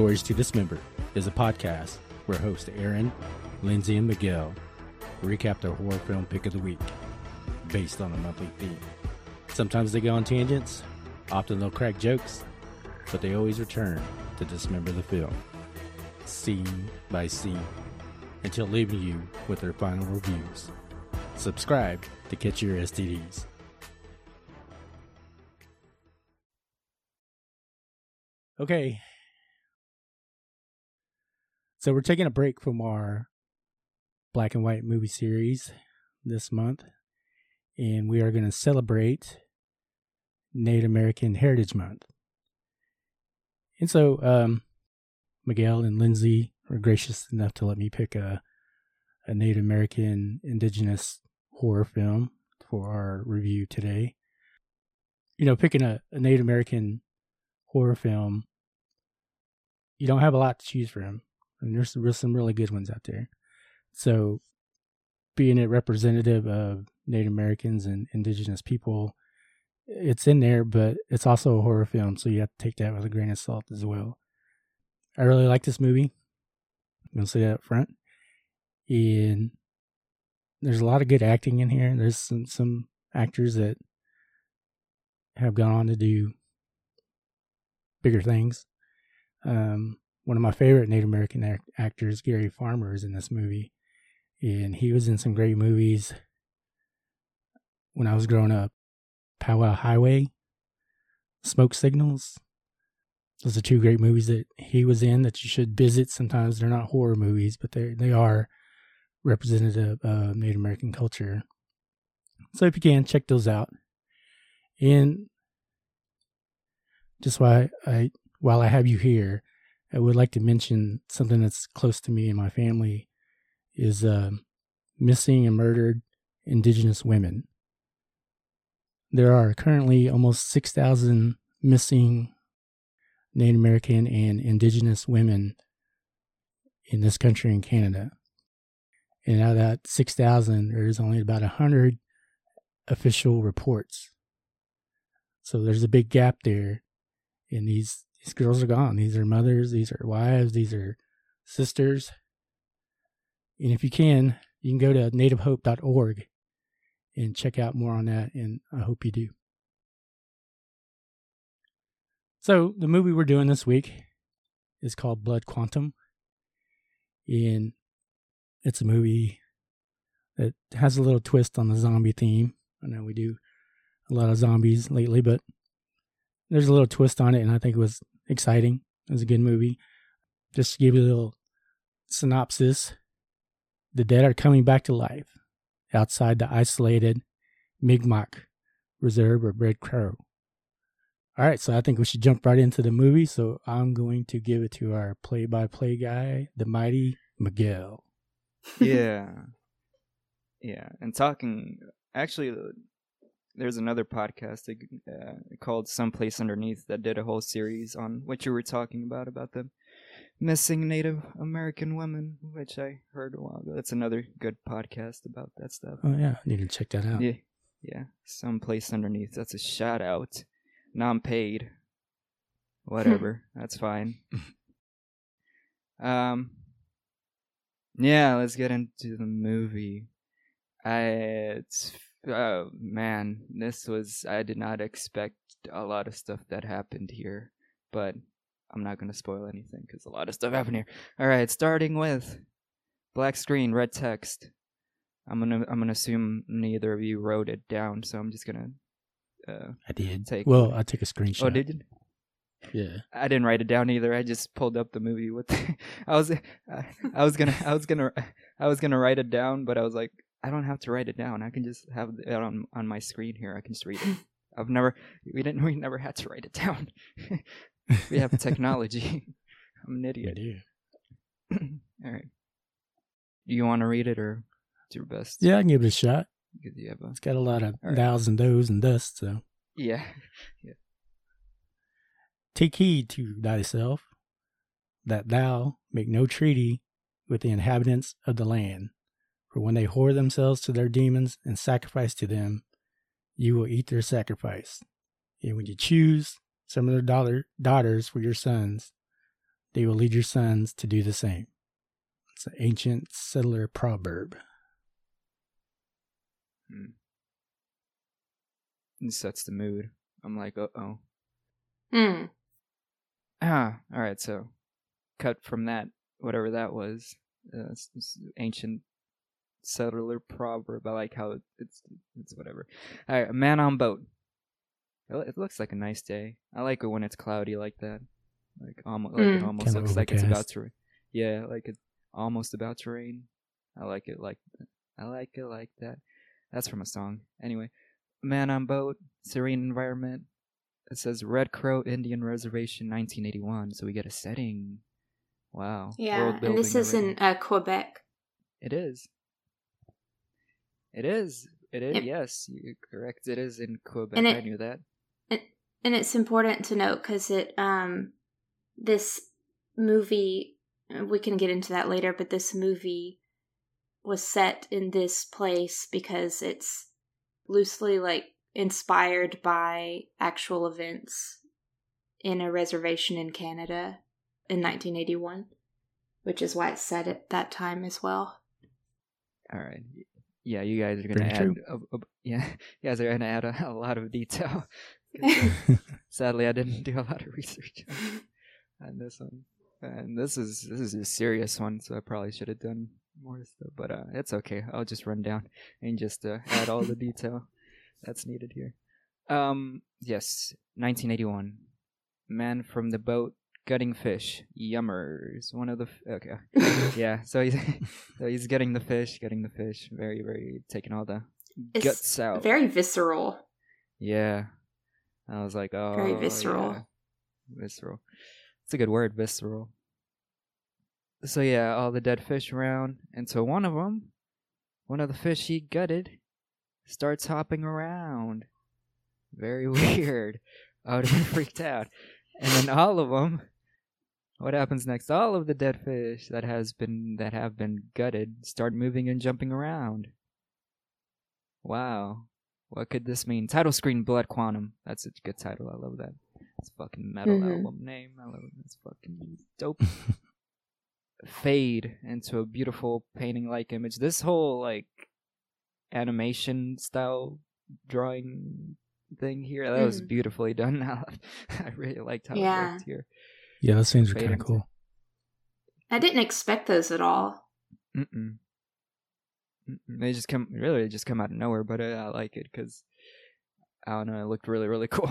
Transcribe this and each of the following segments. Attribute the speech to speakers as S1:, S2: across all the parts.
S1: Stories to Dismember is a podcast where hosts Aaron, Lindsay, and Miguel recap their horror film pick of the week based on a monthly theme. Sometimes they go on tangents, often they'll crack jokes, but they always return to dismember the film, scene by scene, until leaving you with their final reviews. Subscribe to catch your STDs. Okay. So we're taking a break from our black and white movie series this month, and we are going to celebrate Native American Heritage Month. And so, um, Miguel and Lindsay were gracious enough to let me pick a, a Native American indigenous horror film for our review today. You know, picking a, a Native American horror film, you don't have a lot to choose from. And there's some, some really good ones out there. So, being a representative of Native Americans and indigenous people, it's in there, but it's also a horror film, so you have to take that with a grain of salt as well. I really like this movie. I'm gonna say that up front. And there's a lot of good acting in here. There's some some actors that have gone on to do bigger things. Um, one of my favorite Native American act- actors, Gary Farmer, is in this movie, and he was in some great movies when I was growing up. Powwow Highway, Smoke Signals. Those are two great movies that he was in that you should visit. Sometimes they're not horror movies, but they they are representative of Native American culture. So if you can check those out, and just why I while I have you here, I would like to mention something that's close to me and my family is uh, missing and murdered Indigenous women. There are currently almost 6,000 missing Native American and Indigenous women in this country in Canada. And out of that 6,000, there's only about 100 official reports. So there's a big gap there. And these, these girls are gone. These are mothers, these are wives, these are sisters. And if you can, you can go to nativehope.org and check out more on that. And I hope you do. So, the movie we're doing this week is called Blood Quantum. And it's a movie that has a little twist on the zombie theme. I know we do a lot of zombies lately, but there's a little twist on it, and I think it was exciting. It was a good movie. Just to give you a little synopsis the dead are coming back to life outside the isolated Mi'gmaq Reserve of Red Crow. All right, so I think we should jump right into the movie. So I'm going to give it to our play by play guy, the mighty Miguel.
S2: yeah. Yeah. And talking, actually, there's another podcast uh, called Someplace Underneath that did a whole series on what you were talking about, about the missing Native American women, which I heard a while ago. That's another good podcast about that stuff.
S1: Oh, yeah. I need to check that out.
S2: Yeah. Yeah. Someplace Underneath. That's a shout out. Non paid. Whatever. That's fine. um, yeah, let's get into the movie. I, it's, oh man, this was, I did not expect a lot of stuff that happened here, but I'm not going to spoil anything because a lot of stuff happened here. All right, starting with black screen, red text. I'm gonna I'm gonna assume neither of you wrote it down, so I'm just gonna. Uh,
S1: I did.
S2: Take
S1: well, I took a screenshot.
S2: Oh, did you?
S1: Yeah.
S2: I didn't write it down either. I just pulled up the movie with. I was, I was gonna, I was gonna, I was gonna write it down, but I was like, I don't have to write it down. I can just have it on on my screen here. I can just read it. I've never, we didn't, we never had to write it down. we have technology. I'm an idiot. All right. Do you want to read it or do your best?
S1: Yeah, I can give it a shot.
S2: You have a
S1: It's got a lot of
S2: All right.
S1: thous and does and dust, so.
S2: Yeah. yeah.
S1: Take heed to thyself, that thou make no treaty with the inhabitants of the land. For when they whore themselves to their demons and sacrifice to them, you will eat their sacrifice. And when you choose some of their daughter, daughters for your sons, they will lead your sons to do the same. It's an ancient settler proverb.
S2: Hmm. It sets the mood. I'm like, uh oh.
S3: Hmm.
S2: Ah, all right. So, cut from that, whatever that was, uh, s- s- ancient settler proverb. I like how it's it's whatever. All right, a man on boat. It looks like a nice day. I like it when it's cloudy like that. Like almost, like it
S3: Mm.
S2: almost
S1: Kinda
S2: looks like it's about to. ra- Yeah, like it's almost about to rain. I like it like that. I like it like that. That's from a song. Anyway, man on boat, serene environment. It says Red Crow Indian Reservation, 1981. So we get a setting. Wow.
S3: Yeah, and this
S2: building
S3: is in
S2: already.
S3: uh, Quebec.
S2: It is. It is. It is.
S3: Yep.
S2: Yes, you're correct. It is in Quebec.
S3: And
S2: I knew that.
S3: and it's important to note because it um this movie we can get into that later but this movie was set in this place because it's loosely like inspired by actual events in a reservation in Canada in 1981 which is why it's set at that time as well
S2: All right. Yeah, you guys are gonna add. A, a- yeah, you guys are gonna add a, a lot of detail. Sadly, I didn't do a lot of research on this one, and this is this is a serious one, so I probably should have done more stuff. But uh, it's okay. I'll just run down and just uh, add all the detail that's needed here. Um, yes, 1981. Man from the boat gutting fish. Yummers. One of the f- okay. yeah. So he's so he's getting the fish, getting the fish. Very very taking all the
S3: It's
S2: guts out.
S3: very visceral
S2: Yeah. I was like, oh.
S3: Very visceral.
S2: yeah. Visceral. It's a good word, visceral. So yeah, all the dead fish around, and so one of them, one of the fish he gutted, starts hopping around. Very weird. I would have been freaked out. And then all of them, what happens next? All of the dead fish that has been that have been gutted start moving and jumping around. Wow. What could this mean? Title screen Blood Quantum. That's a good title. I love that. It's a fucking metal
S3: Mhm.
S2: album name. I love it. It's fucking dope. Fade into a beautiful painting like image. This whole like animation style drawing thing here, that was
S3: Mhm.
S2: beautifully done. I really liked how
S3: Yeah.
S2: it worked here.
S1: yeah, those things are kind of cool.
S3: I didn't expect those at all
S2: Mm-mm. Mm-mm. They just come really they just come out of nowhere, but I, I like it because I don't know. It looked really really cool.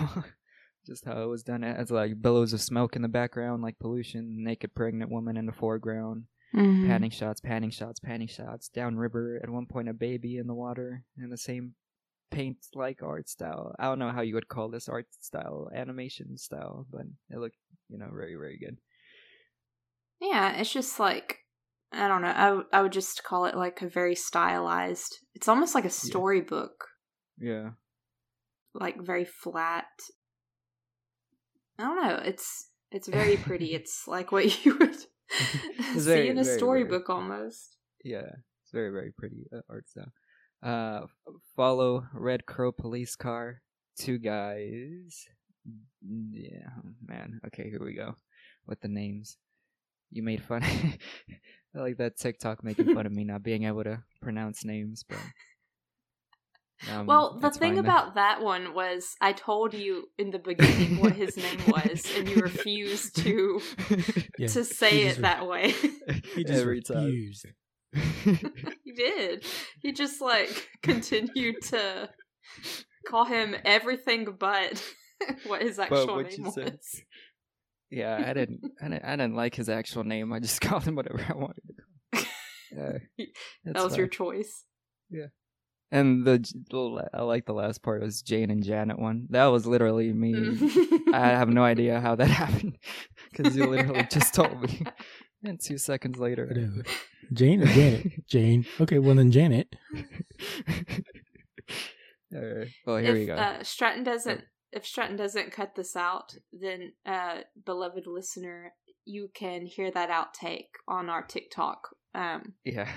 S2: just how it was done. It has like billows of smoke in the background, like pollution. Naked pregnant woman in the foreground.
S3: Mhm.
S2: Panning shots, panning shots, panning shots. Downriver. At one point, a baby in the water in the same paint like art style. I don't know how you would call this art style, animation style, but it looked you know very very good.
S3: Yeah, it's just like I don't know. I w- I would just call it like a very stylized. It's almost like a storybook,
S2: Yeah.
S3: like very flat. I don't know. It's it's very pretty. it's like what you would see
S2: very,
S3: in a
S2: very,
S3: storybook almost.
S2: Yeah, it's very very pretty uh, art style. Uh, follow Red Crow police car. Two guys. Mm, Yeah, oh, man. Okay, here we go with the names. You made fun. I like that TikTok making fun of me not being able to pronounce names, but. Um,
S3: well, the thing
S2: fine
S3: about that one was I told you in the beginning what his name was, and you refused to
S1: Yeah,
S3: to say it
S1: re-
S3: that way.
S1: He just
S2: every time.
S1: refused.
S3: He did. He just like continued to call him everything but what his actual
S2: what
S3: name
S2: you said.
S3: was.
S2: Yeah, I didn't, I didn't, I didn't like his actual name. I just called him whatever I wanted to call. Him. Yeah,
S3: that was your choice.
S2: Yeah, and the, the I like the last part was Jane and Janet one. That was literally me.
S3: Mm.
S2: I have no idea how that happened because you literally just told me. And two seconds later,
S1: Whatever. Jane or Janet? Jane. Okay, well then Janet.
S2: All right. Well, here
S3: if
S2: we go.
S3: Uh, Stratton doesn't, if Stratton doesn't cut this out, then uh, beloved listener, you can hear that outtake on our TikTok. Um,
S2: yeah.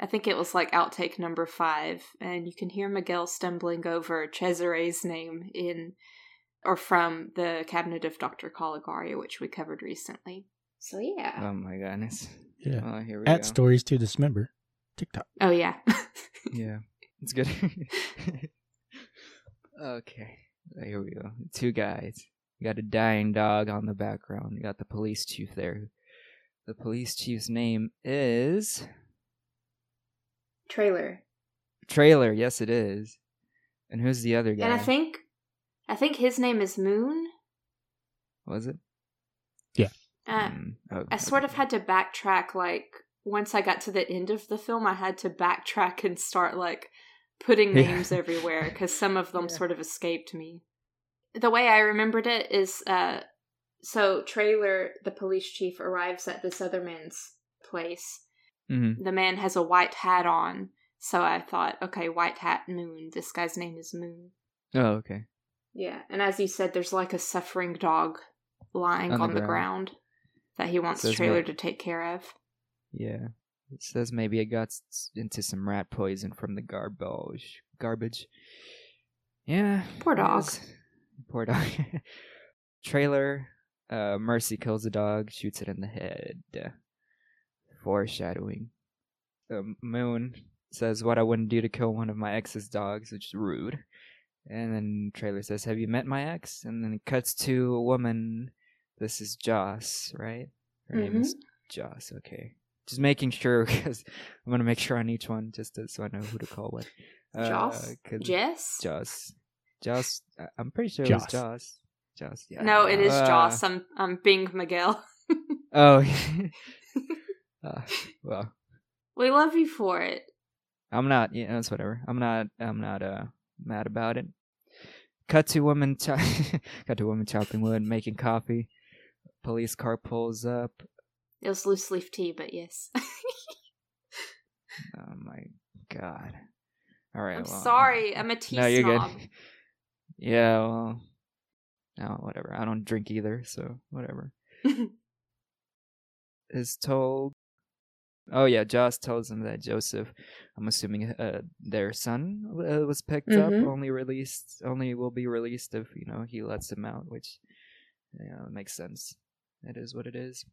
S3: I think it was like outtake number five, and you can hear Miguel stumbling over Cesare's name in or from the Cabinet of Dr. Caligari, which we covered recently. So yeah.
S2: Oh my goodness.
S1: Yeah.
S2: Oh, here we
S1: At
S2: go.
S1: Stories to Dismember, TikTok.
S3: Oh yeah.
S2: yeah, it's good. okay, here we go. Two guys. You got a dying dog on the background. You got the police chief there. The police chief's name is
S3: Traylor.
S2: Traylor. Yes, it is. And who's the other guy?
S3: And I think I think his name is Moon.
S2: was it?
S3: Uh,
S2: Mm, oh,
S3: I sort of had to backtrack like once I got to the end of the film I had to backtrack and start like putting
S2: Yeah.
S3: names everywhere cuz some of them
S2: Yeah.
S3: sort of escaped me. The way I remembered it is uh so Traylor the police chief arrives at this other man's place.
S2: Mhm.
S3: The man has a white hat on. So I thought, okay, white hat moon. This guy's name is Moon.
S2: Oh, okay.
S3: Yeah, and as you said, there's like a suffering dog lying
S2: On
S3: on,
S2: the
S3: the,
S2: ground.
S3: ground. That he wants
S2: Traylor
S3: to take care of.
S2: Yeah. It says maybe it got into some rat poison from the garbage. Garbage. Yeah.
S3: Poor dog.
S2: Poor dog. Traylor. Uh, Mercy kills the dog, shoots it in the head. Foreshadowing. Um, Moon says what I wouldn't do to kill one of my ex's dogs, which is rude. And then Traylor says, "Have you met my ex?" And then it cuts to a woman. This is Joss, right? Her name is Joss. Okay, just making sure because I'm gonna make sure on each one just to, so I know who to call what.
S3: Joss?
S2: Uh, 'cause-
S3: Jess?
S2: Joss. Joss. I- I'm pretty sure it
S1: Joss.
S2: was Joss. Joss. Yeah.
S3: No, it is
S2: Uh,
S3: Joss. I'm I'm Bing Miguel.
S2: Oh. uh, well,
S3: we love you for it.
S2: I'm not. Yeah, it's whatever. I'm not. I'm not uh mad about it. Cut to woman. Cho- cut to woman chopping wood, making coffee. Police car pulls up.
S3: It was loose leaf tea, but yes.
S2: Oh my god. All right.
S3: I'm
S2: well,
S3: sorry. I'm a tea
S2: no, you're
S3: snob.
S2: good. Yeah. Well. No, whatever. I don't drink either, so whatever. Is told. Oh yeah, Joss tells him that Joseph, I'm assuming uh, their son uh, was picked up,
S3: Mhm.
S2: only released, only will be released if you know he lets him out, which you know makes sense. It is what it is.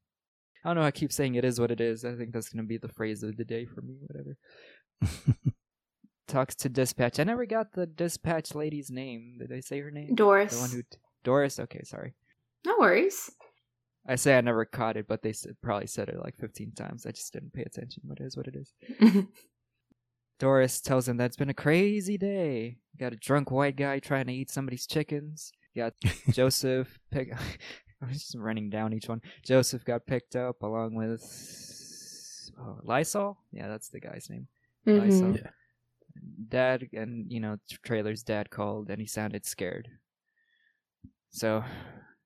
S2: I don't know. I keep saying it is what it is. I think that's gonna be the phrase of the day for me. Whatever. Talks to dispatch. I never got the dispatch lady's name. Did they say her name?
S3: Doris.
S2: The one who Doris. Okay, sorry.
S3: No worries.
S2: I say I never caught it, but they said, probably said it like 15 times. I just didn't pay attention. What is what it is. Doris tells him that it's been a crazy day. Got a drunk white guy trying to eat somebody's chickens. Got Joseph pick. I'm just running down each one. Joseph got picked up along with oh, Lysol. Yeah, that's the guy's name.
S3: Mhm.
S2: Lysol.
S1: Yeah.
S2: Dad and you know Traylor's dad called and he sounded scared. So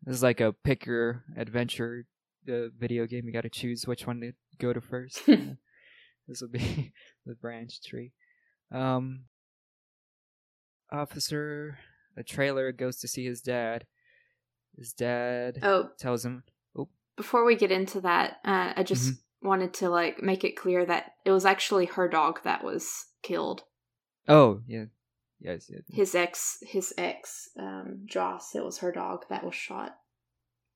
S2: this is like a pick your adventure uh, video game. You got to choose which one to go to first. Uh, this will be the branch tree. Um, officer, a Traylor goes to see his dad. His dad
S3: Oh,
S2: tells him, "Oh,
S3: before we get into that, uh, I just
S2: Mm-hmm.
S3: wanted to like make it clear that it was actually her dog that was killed.
S2: oh yeah, yes, yeah,
S3: His ex, his ex, um, Joss. It was her dog that was shot.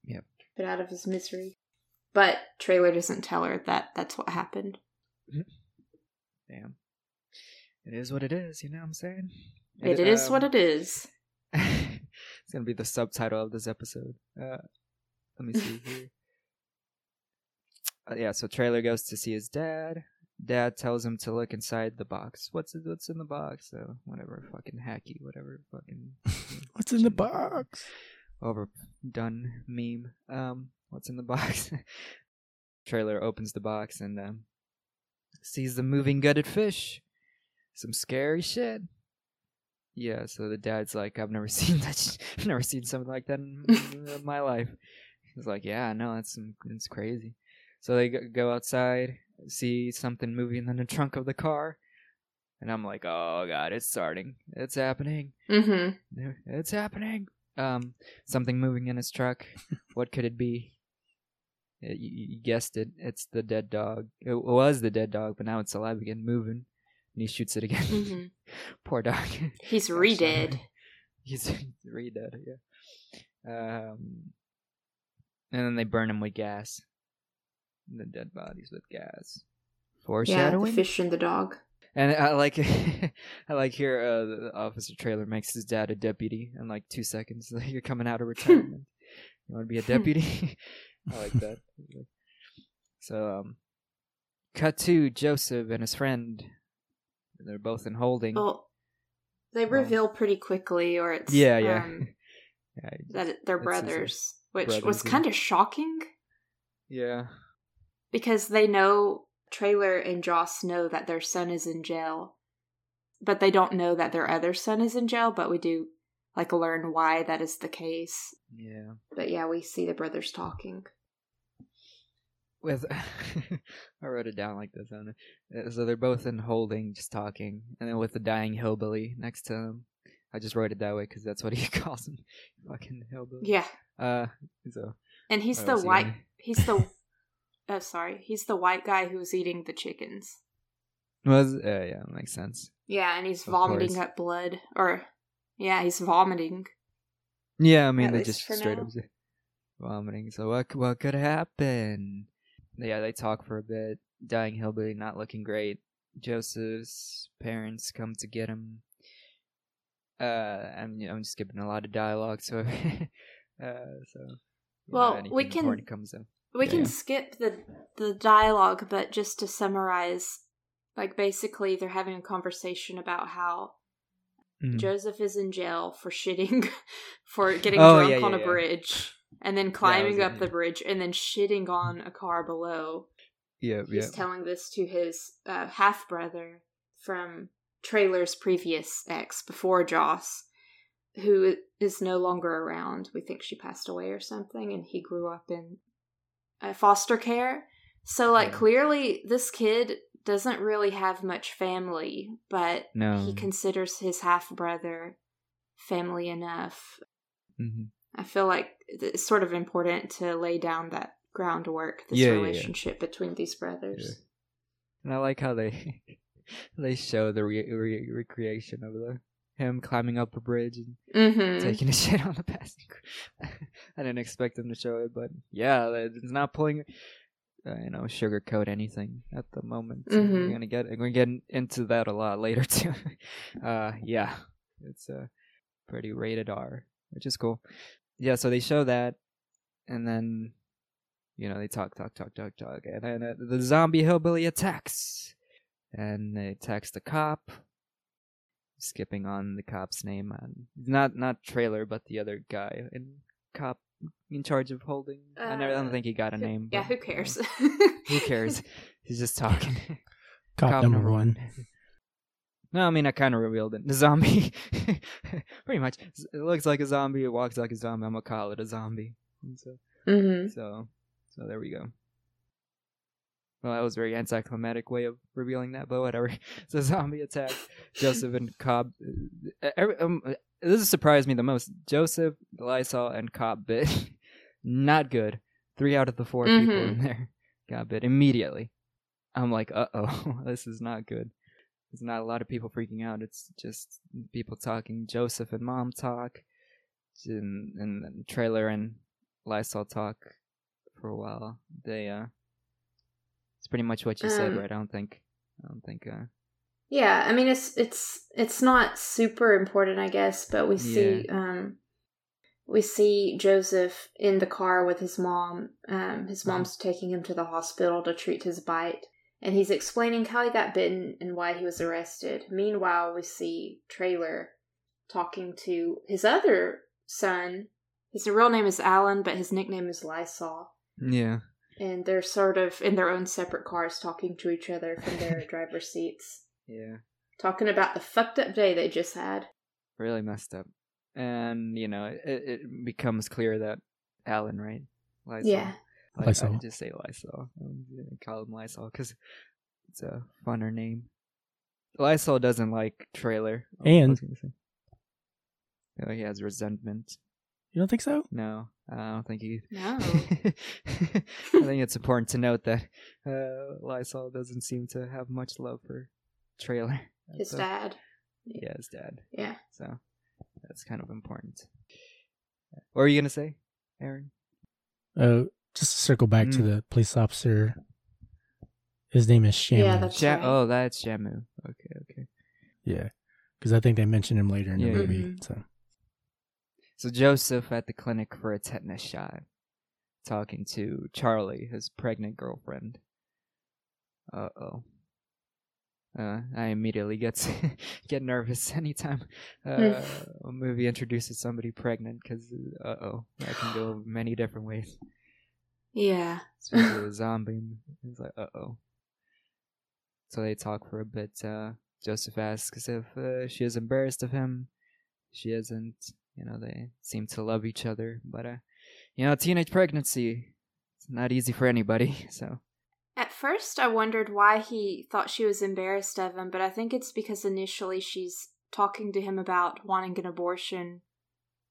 S2: Yep.
S3: Put out of his misery. But Traylor doesn't tell her that that's what happened.
S2: damn." It is what it is, you know what I'm saying?
S3: it is what
S2: um,
S3: it is.
S2: it's gonna be the subtitle of this episode. Uh, let me see here. Uh, yeah, so Traylor goes to see his dad. Dad tells him to look inside the box. What's it, what's in the box? So whatever, fucking hacky, whatever, fucking.
S1: What's in the box?
S2: Overdone meme. Um, what's in the box? Traylor opens the box and um, sees the moving gutted fish. Some scary shit. Yeah, so the dad's like, I've never seen that. sh- I've never seen something like that in, in my life. He's like, Yeah, I know that's it's crazy. So they go- outside, see something moving in the trunk of the car, and I'm like, Oh god, it's starting. It's happening.
S3: Mm-hmm.
S2: It's happening. Um, something moving in his truck. what could it be? Uh, You, you guessed it. It's the dead dog. It was the dead dog, but now it's alive again, moving. And he shoots it again.
S3: Mm-hmm.
S2: Poor dog.
S3: He's re-dead.
S2: He's re dead. Yeah. Um, and then they burn him with gas. the dead bodies with gas.
S3: Yeah,
S2: Foreshadowing.
S3: the fish and the dog.
S2: And I like, I like here. Uh, the officer Traylor makes his dad a deputy in like two seconds. Like you're coming out of retirement. you want to be a deputy? I like that. So, um, cut to Joseph and his friend. They're both in holding.
S3: Well, they
S2: Well-
S3: reveal pretty quickly, or it's
S2: yeah, yeah.
S3: um,
S2: yeah,
S3: that they're brothers, which
S2: brothers,
S3: was
S2: yeah.
S3: kind of shocking
S2: yeah.
S3: because they know Traylor and Joss know that their son is in jail, but they don't know that their other son is in jail. But we do like learn why that is the case.
S2: Yeah.
S3: But yeah, we see the brothers talking.
S2: With I wrote it down like this. I don't know. Uh, So they're both in holding, just talking, and then with the dying hillbilly next to them. I just wrote it that way because that's what he calls him, fucking hillbilly.
S3: Yeah,
S2: Uh. So.
S3: and he's the white.
S2: gonna-
S3: He's the. Oh, sorry. He's the white guy who's eating the chickens.
S2: Was uh, yeah, makes sense.
S3: Yeah, and he's
S2: Of
S3: vomiting
S2: course.
S3: up blood. Or, yeah, he's vomiting.
S2: Yeah, I mean
S3: At
S2: they just straight
S3: now.
S2: up vomiting. So what what could happen? Yeah, they talk for a bit. Dying hillbilly not looking great. Joseph's parents come to get him. Uh, I'm you know, I'm skipping a lot of dialogue, so uh, so
S3: Well, we can-. We
S2: Yeah,
S3: can
S2: yeah.
S3: skip the the dialogue, but just to summarize, like basically they're having a conversation about how
S2: Mhm.
S3: Joseph is in jail for shitting, for getting
S2: Oh,
S3: drunk
S2: yeah,
S3: on a
S2: yeah.
S3: bridge, and then climbing
S2: was
S3: up the bridge, and then shitting on a car below.
S2: Yeah,
S3: He's
S2: yeah,
S3: telling this to his uh, half brother from Traylor's previous ex before Joss, who is no longer around. We think she passed away or something, and he grew up in uh, foster care. So, like,
S2: Yeah.
S3: clearly, this kid doesn't really have much family, but
S2: no.
S3: he considers his half brother family enough.
S2: Mhm.
S3: I feel like it's sort of important to lay down that groundwork, this
S2: Yeah, yeah, yeah.
S3: relationship between these brothers.
S2: And I like how they they show the re- re- recreation of the him climbing up a bridge and
S3: Mm-hmm.
S2: taking a shit on the passenger. I didn't expect them to show it, but yeah, it's not pulling, uh, you know, sugarcoat anything at the moment.
S3: Mhm.
S2: We're gonna get we're gonna get into that a lot later too. uh, yeah, it's uh, pretty rated R, which is cool. Yeah, so they show that, and then, you know, they talk, talk, talk, talk, talk, and then uh, the zombie hillbilly attacks, and they attacks the cop. Skipping on the cop's name on not not Traylor but the other guy in cop in charge of holding. I, never, I don't
S3: Uh,
S2: think he got a
S3: Who-
S2: name
S3: yeah,
S2: but,
S3: who
S2: you know,
S3: cares?
S2: who cares? He's just talking.
S1: Cop, number one.
S2: No i mean i kind of revealed it the zombie pretty much it looks like a zombie it walks like a zombie i'm gonna call it a zombie And so
S3: mm-hmm.
S2: so so there we go well, that was a very anticlimactic way of revealing that, but whatever. So zombie attack. Joseph and Cobb. uh, every- um, uh, this surprised me the most. Joseph, Lysol, and Cobb bit. Not good. Three out of the 4 people
S3: Mhm.
S2: in there got bit immediately. I'm like, uh oh, this is not good. There's not a lot of people freaking out. It's just people talking. Joseph and Mom talk, and, and Traylor and Lysol talk for a while. They uh, it's pretty much what you said,
S3: Um,
S2: right? I don't think, I don't think. Uh,
S3: Yeah, I mean it's it's it's not super important, I guess, but we see um we see Joseph in the car with his mom. Um his
S2: Uh-huh.
S3: mom's taking him to the hospital to treat his bite, and he's explaining how he got bitten and why he was arrested. Meanwhile, we see Traylor talking to his other son. His real name is Alan, but his nickname is Lysol.
S2: yeah,
S3: And they're sort of in their own separate cars talking to each other from their driver's seats.
S2: yeah,
S3: Talking about the fucked up day they just had.
S2: really messed up. And you know, it, it becomes clear that Alan, right? Lysol.
S3: Yeah.
S2: Like,
S1: Lysol.
S2: I just say Lysol. I'm gonna call him Lysol because it's a funner name. Lysol doesn't like Traylor. Oh,
S1: And-
S2: was. Oh, he has resentment.
S1: You don't think so?
S2: No, I don't think he.
S3: No.
S2: I think it's important to note that uh, Lysol doesn't seem to have much love for Traylor.
S3: His
S2: So-
S3: dad.
S2: Yeah, his dad.
S3: Yeah.
S2: So that's kind of important. What were you gonna say, Aaron?
S1: Uh, just to circle back to
S2: Mm.
S1: the police officer. His name is Shamu.
S3: Yeah, that's
S2: Ja-
S3: right.
S2: Oh, that's Shamu. Okay, okay.
S1: yeah, because I think they mentioned him later in the
S2: Yeah.
S1: movie.
S3: Mhm.
S1: So
S2: So Joseph at the clinic for a tetanus shot, talking to Charlie, his pregnant girlfriend. Uh oh. Uh, I immediately get get nervous anytime uh, a movie introduces somebody pregnant because uh oh, that can go many different ways.
S3: Yeah.
S2: Especially a zombie. It's like uh oh. So they talk for a bit. Uh, Joseph asks if uh, she is embarrassed of him. She isn't. You know, they seem to love each other, but uh, you know, teenage pregnancy. It's not easy for anybody. So
S3: At first, I wondered why he thought she was embarrassed of him, but I think it's because initially she's talking to him about wanting an abortion.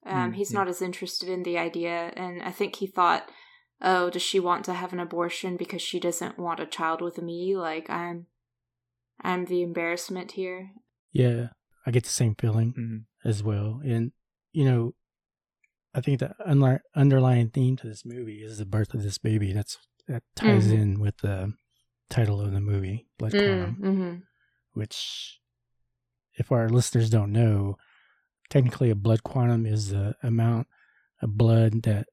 S3: Um,
S2: Mm,
S3: he's
S2: yeah.
S3: not as interested in the idea, and I think he thought, "Oh, does she want to have an abortion because she doesn't want a child with me? Like I'm, I'm the embarrassment here."
S1: yeah, I get the same feeling
S2: mhm.
S1: as well. And you know, I think the unli- underlying theme to this movie is the birth of this baby. That's that ties
S3: Mhm.
S1: in with the title of the movie, Blood Quantum.
S3: Mm-hmm.
S1: which, if our listeners don't know, technically a blood quantum is the amount of blood that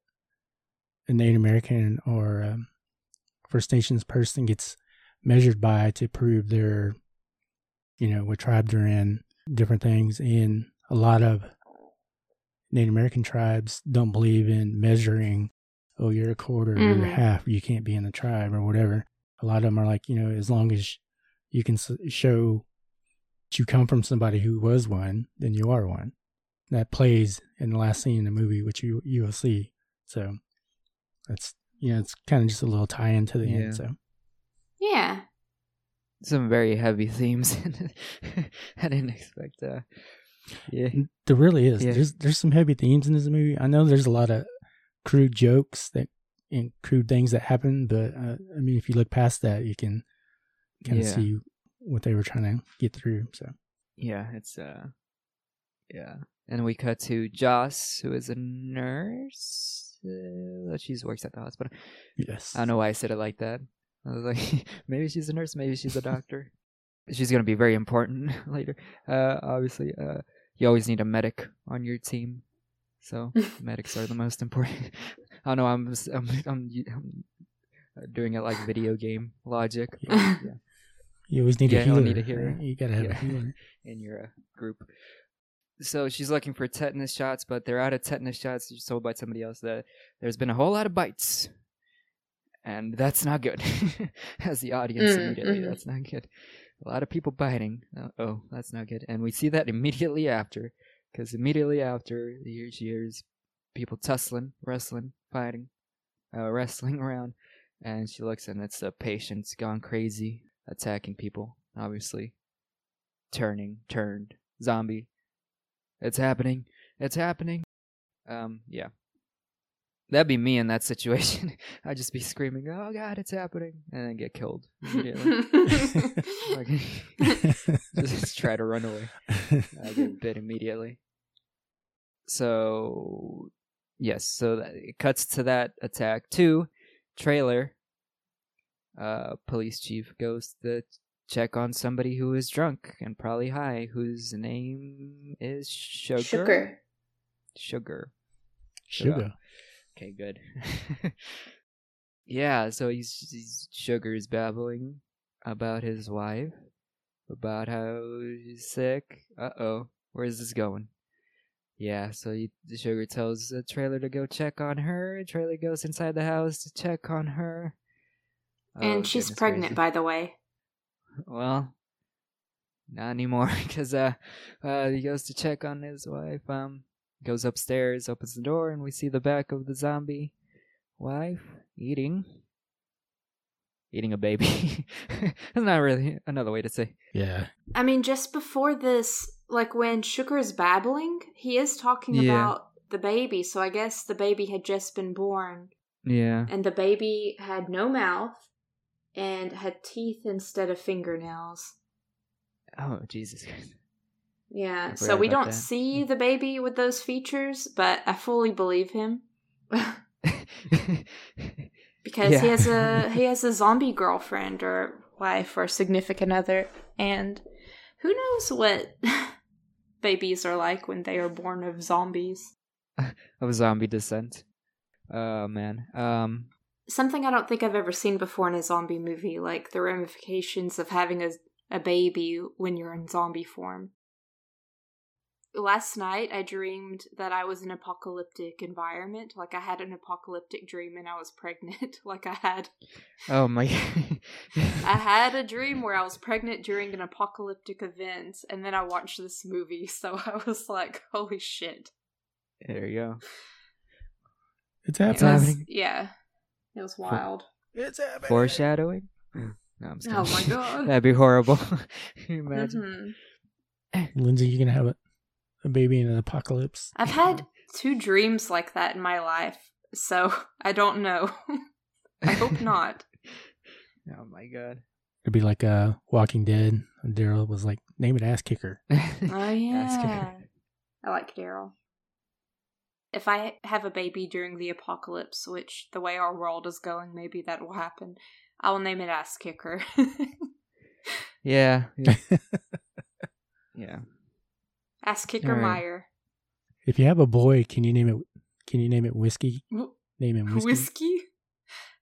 S1: a Native American or um, First Nations person gets measured by to prove their, you know, what tribe they're in, different things. And a lot of Native American tribes don't believe in measuring, oh, you're a quarter, or you're a half, you can't be in the tribe or whatever. A lot of them are like, you know, as long as you can show that you come from somebody who was one, then you are one. That plays in the last scene in the movie, which you you will see. So that's you know, it's kind of just a little tie in to the
S2: Yeah.
S1: end. So
S3: Yeah.
S2: some very heavy themes. I didn't expect. Uh, yeah,
S1: there really is.
S2: Yeah.
S1: There's there's some heavy themes in this movie. I know there's a lot of crude jokes that and crude things that happen, but uh, I mean, if you look past that, you can kind of
S2: Yeah.
S1: see what they were trying to get through. So
S2: yeah, it's uh, yeah. And we cut to Joss, who is a nurse. Uh, she works at the hospital.
S1: yes,
S2: I don't know why I said it like that. I was like, maybe she's a nurse, maybe she's a doctor. she's gonna be very important later. Uh, obviously, uh, you always need a medic on your team, so medics are the most important. I don't know. I'm I'm, I'm, I'm doing it like video game logic. but
S1: Yeah.
S2: yeah.
S1: You always need
S2: Yeah,
S1: a healer.
S2: need a healer.
S1: right? You gotta have
S2: Yeah.
S1: a healer.
S2: in your uh, group. So she's looking for tetanus shots, but they're out of tetanus shots. She's told by somebody else that there's been a whole lot of bites, and that's not good. As the audience
S3: Mm,
S2: immediately,
S3: mhm.
S2: that's not good. A lot of people biting. Uh, oh, that's not good. And we see that immediately after, because immediately after she hears people tussling, wrestling, fighting, uh, wrestling around, and she looks and it's a patient's gone crazy, attacking people. Obviously, turning, turned, zombie. It's happening. It's happening. Um, yeah. That'd be me in that situation. I'd just be screaming, "Oh God, it's happening!" and then get killed. Like, just try to run away. I get bit immediately. So, yes. So that, it cuts to that attack. Two, Traylor. Uh, police chief goes to check on somebody who is drunk and probably high, whose name is Sugar.
S3: Sugar.
S2: Sugar.
S1: Sugar.
S2: Okay, good. yeah, so he's, he's Sugar's babbling about his wife, about how she's sick. Uh oh, where's this going? Yeah, so he, the Sugar tells the Traylor to go check on her. Traylor goes inside the house to check on her. Oh,
S3: and she's pregnant,
S2: gracious.
S3: by the way.
S2: Well, not anymore because uh, uh, he goes to check on his wife. Um, goes upstairs, opens the door, and we see the back of the zombie wife eating, eating a baby. That's not really another way to say.
S1: Yeah.
S3: I mean, just before this, like when Sugar is babbling, he is talking
S2: Yeah.
S3: about the baby. So I guess the baby had just been born,
S2: Yeah,
S3: and the baby had no mouth and had teeth instead of fingernails.
S2: Oh Jesus Christ!
S3: Yeah, so we don't
S2: that.
S3: see the baby with those features, but I fully believe him. because he has a he has a zombie girlfriend or wife or significant other, and who knows what babies are like when they are born of zombies.
S2: of zombie descent. Oh man. Um.
S3: Something I don't think I've ever seen before in a zombie movie, like the ramifications of having a a baby when you're in zombie form. Last night I dreamed that I was in an apocalyptic environment. Like I had an apocalyptic dream and I was pregnant. like I had
S2: Oh my.
S3: I had a dream where I was pregnant during an apocalyptic event, and then I watched this movie, so I was like, holy shit.
S2: there you go.
S1: It's
S3: It
S1: happening.
S3: was,
S2: happening.
S3: yeah. It was wild.
S1: It's happening.
S2: Foreshadowing. No, I'm just
S3: Oh my god.
S2: That'd be horrible. Can you Imagine.
S3: Mhm.
S1: Lindsay, you're gonna have a, a baby in an apocalypse.
S3: I've had two dreams like that in my life, so I don't know. I hope not.
S2: Oh my god.
S1: It'd be like uh, Walking Dead. Daryl was like, "Name it ass kicker."
S3: Oh
S2: Ask her.
S3: yeah. I like Daryl. If I have a baby during the apocalypse, which the way our world is going, maybe that will happen. I will name it Ass Kicker.
S2: Yeah. Yeah. yeah.
S3: Ass Kicker
S2: Alright.
S3: Meyer.
S1: If you have a boy, can you name it? Can you name it whiskey?
S3: Wh-
S1: Name him whiskey.
S3: Whiskey?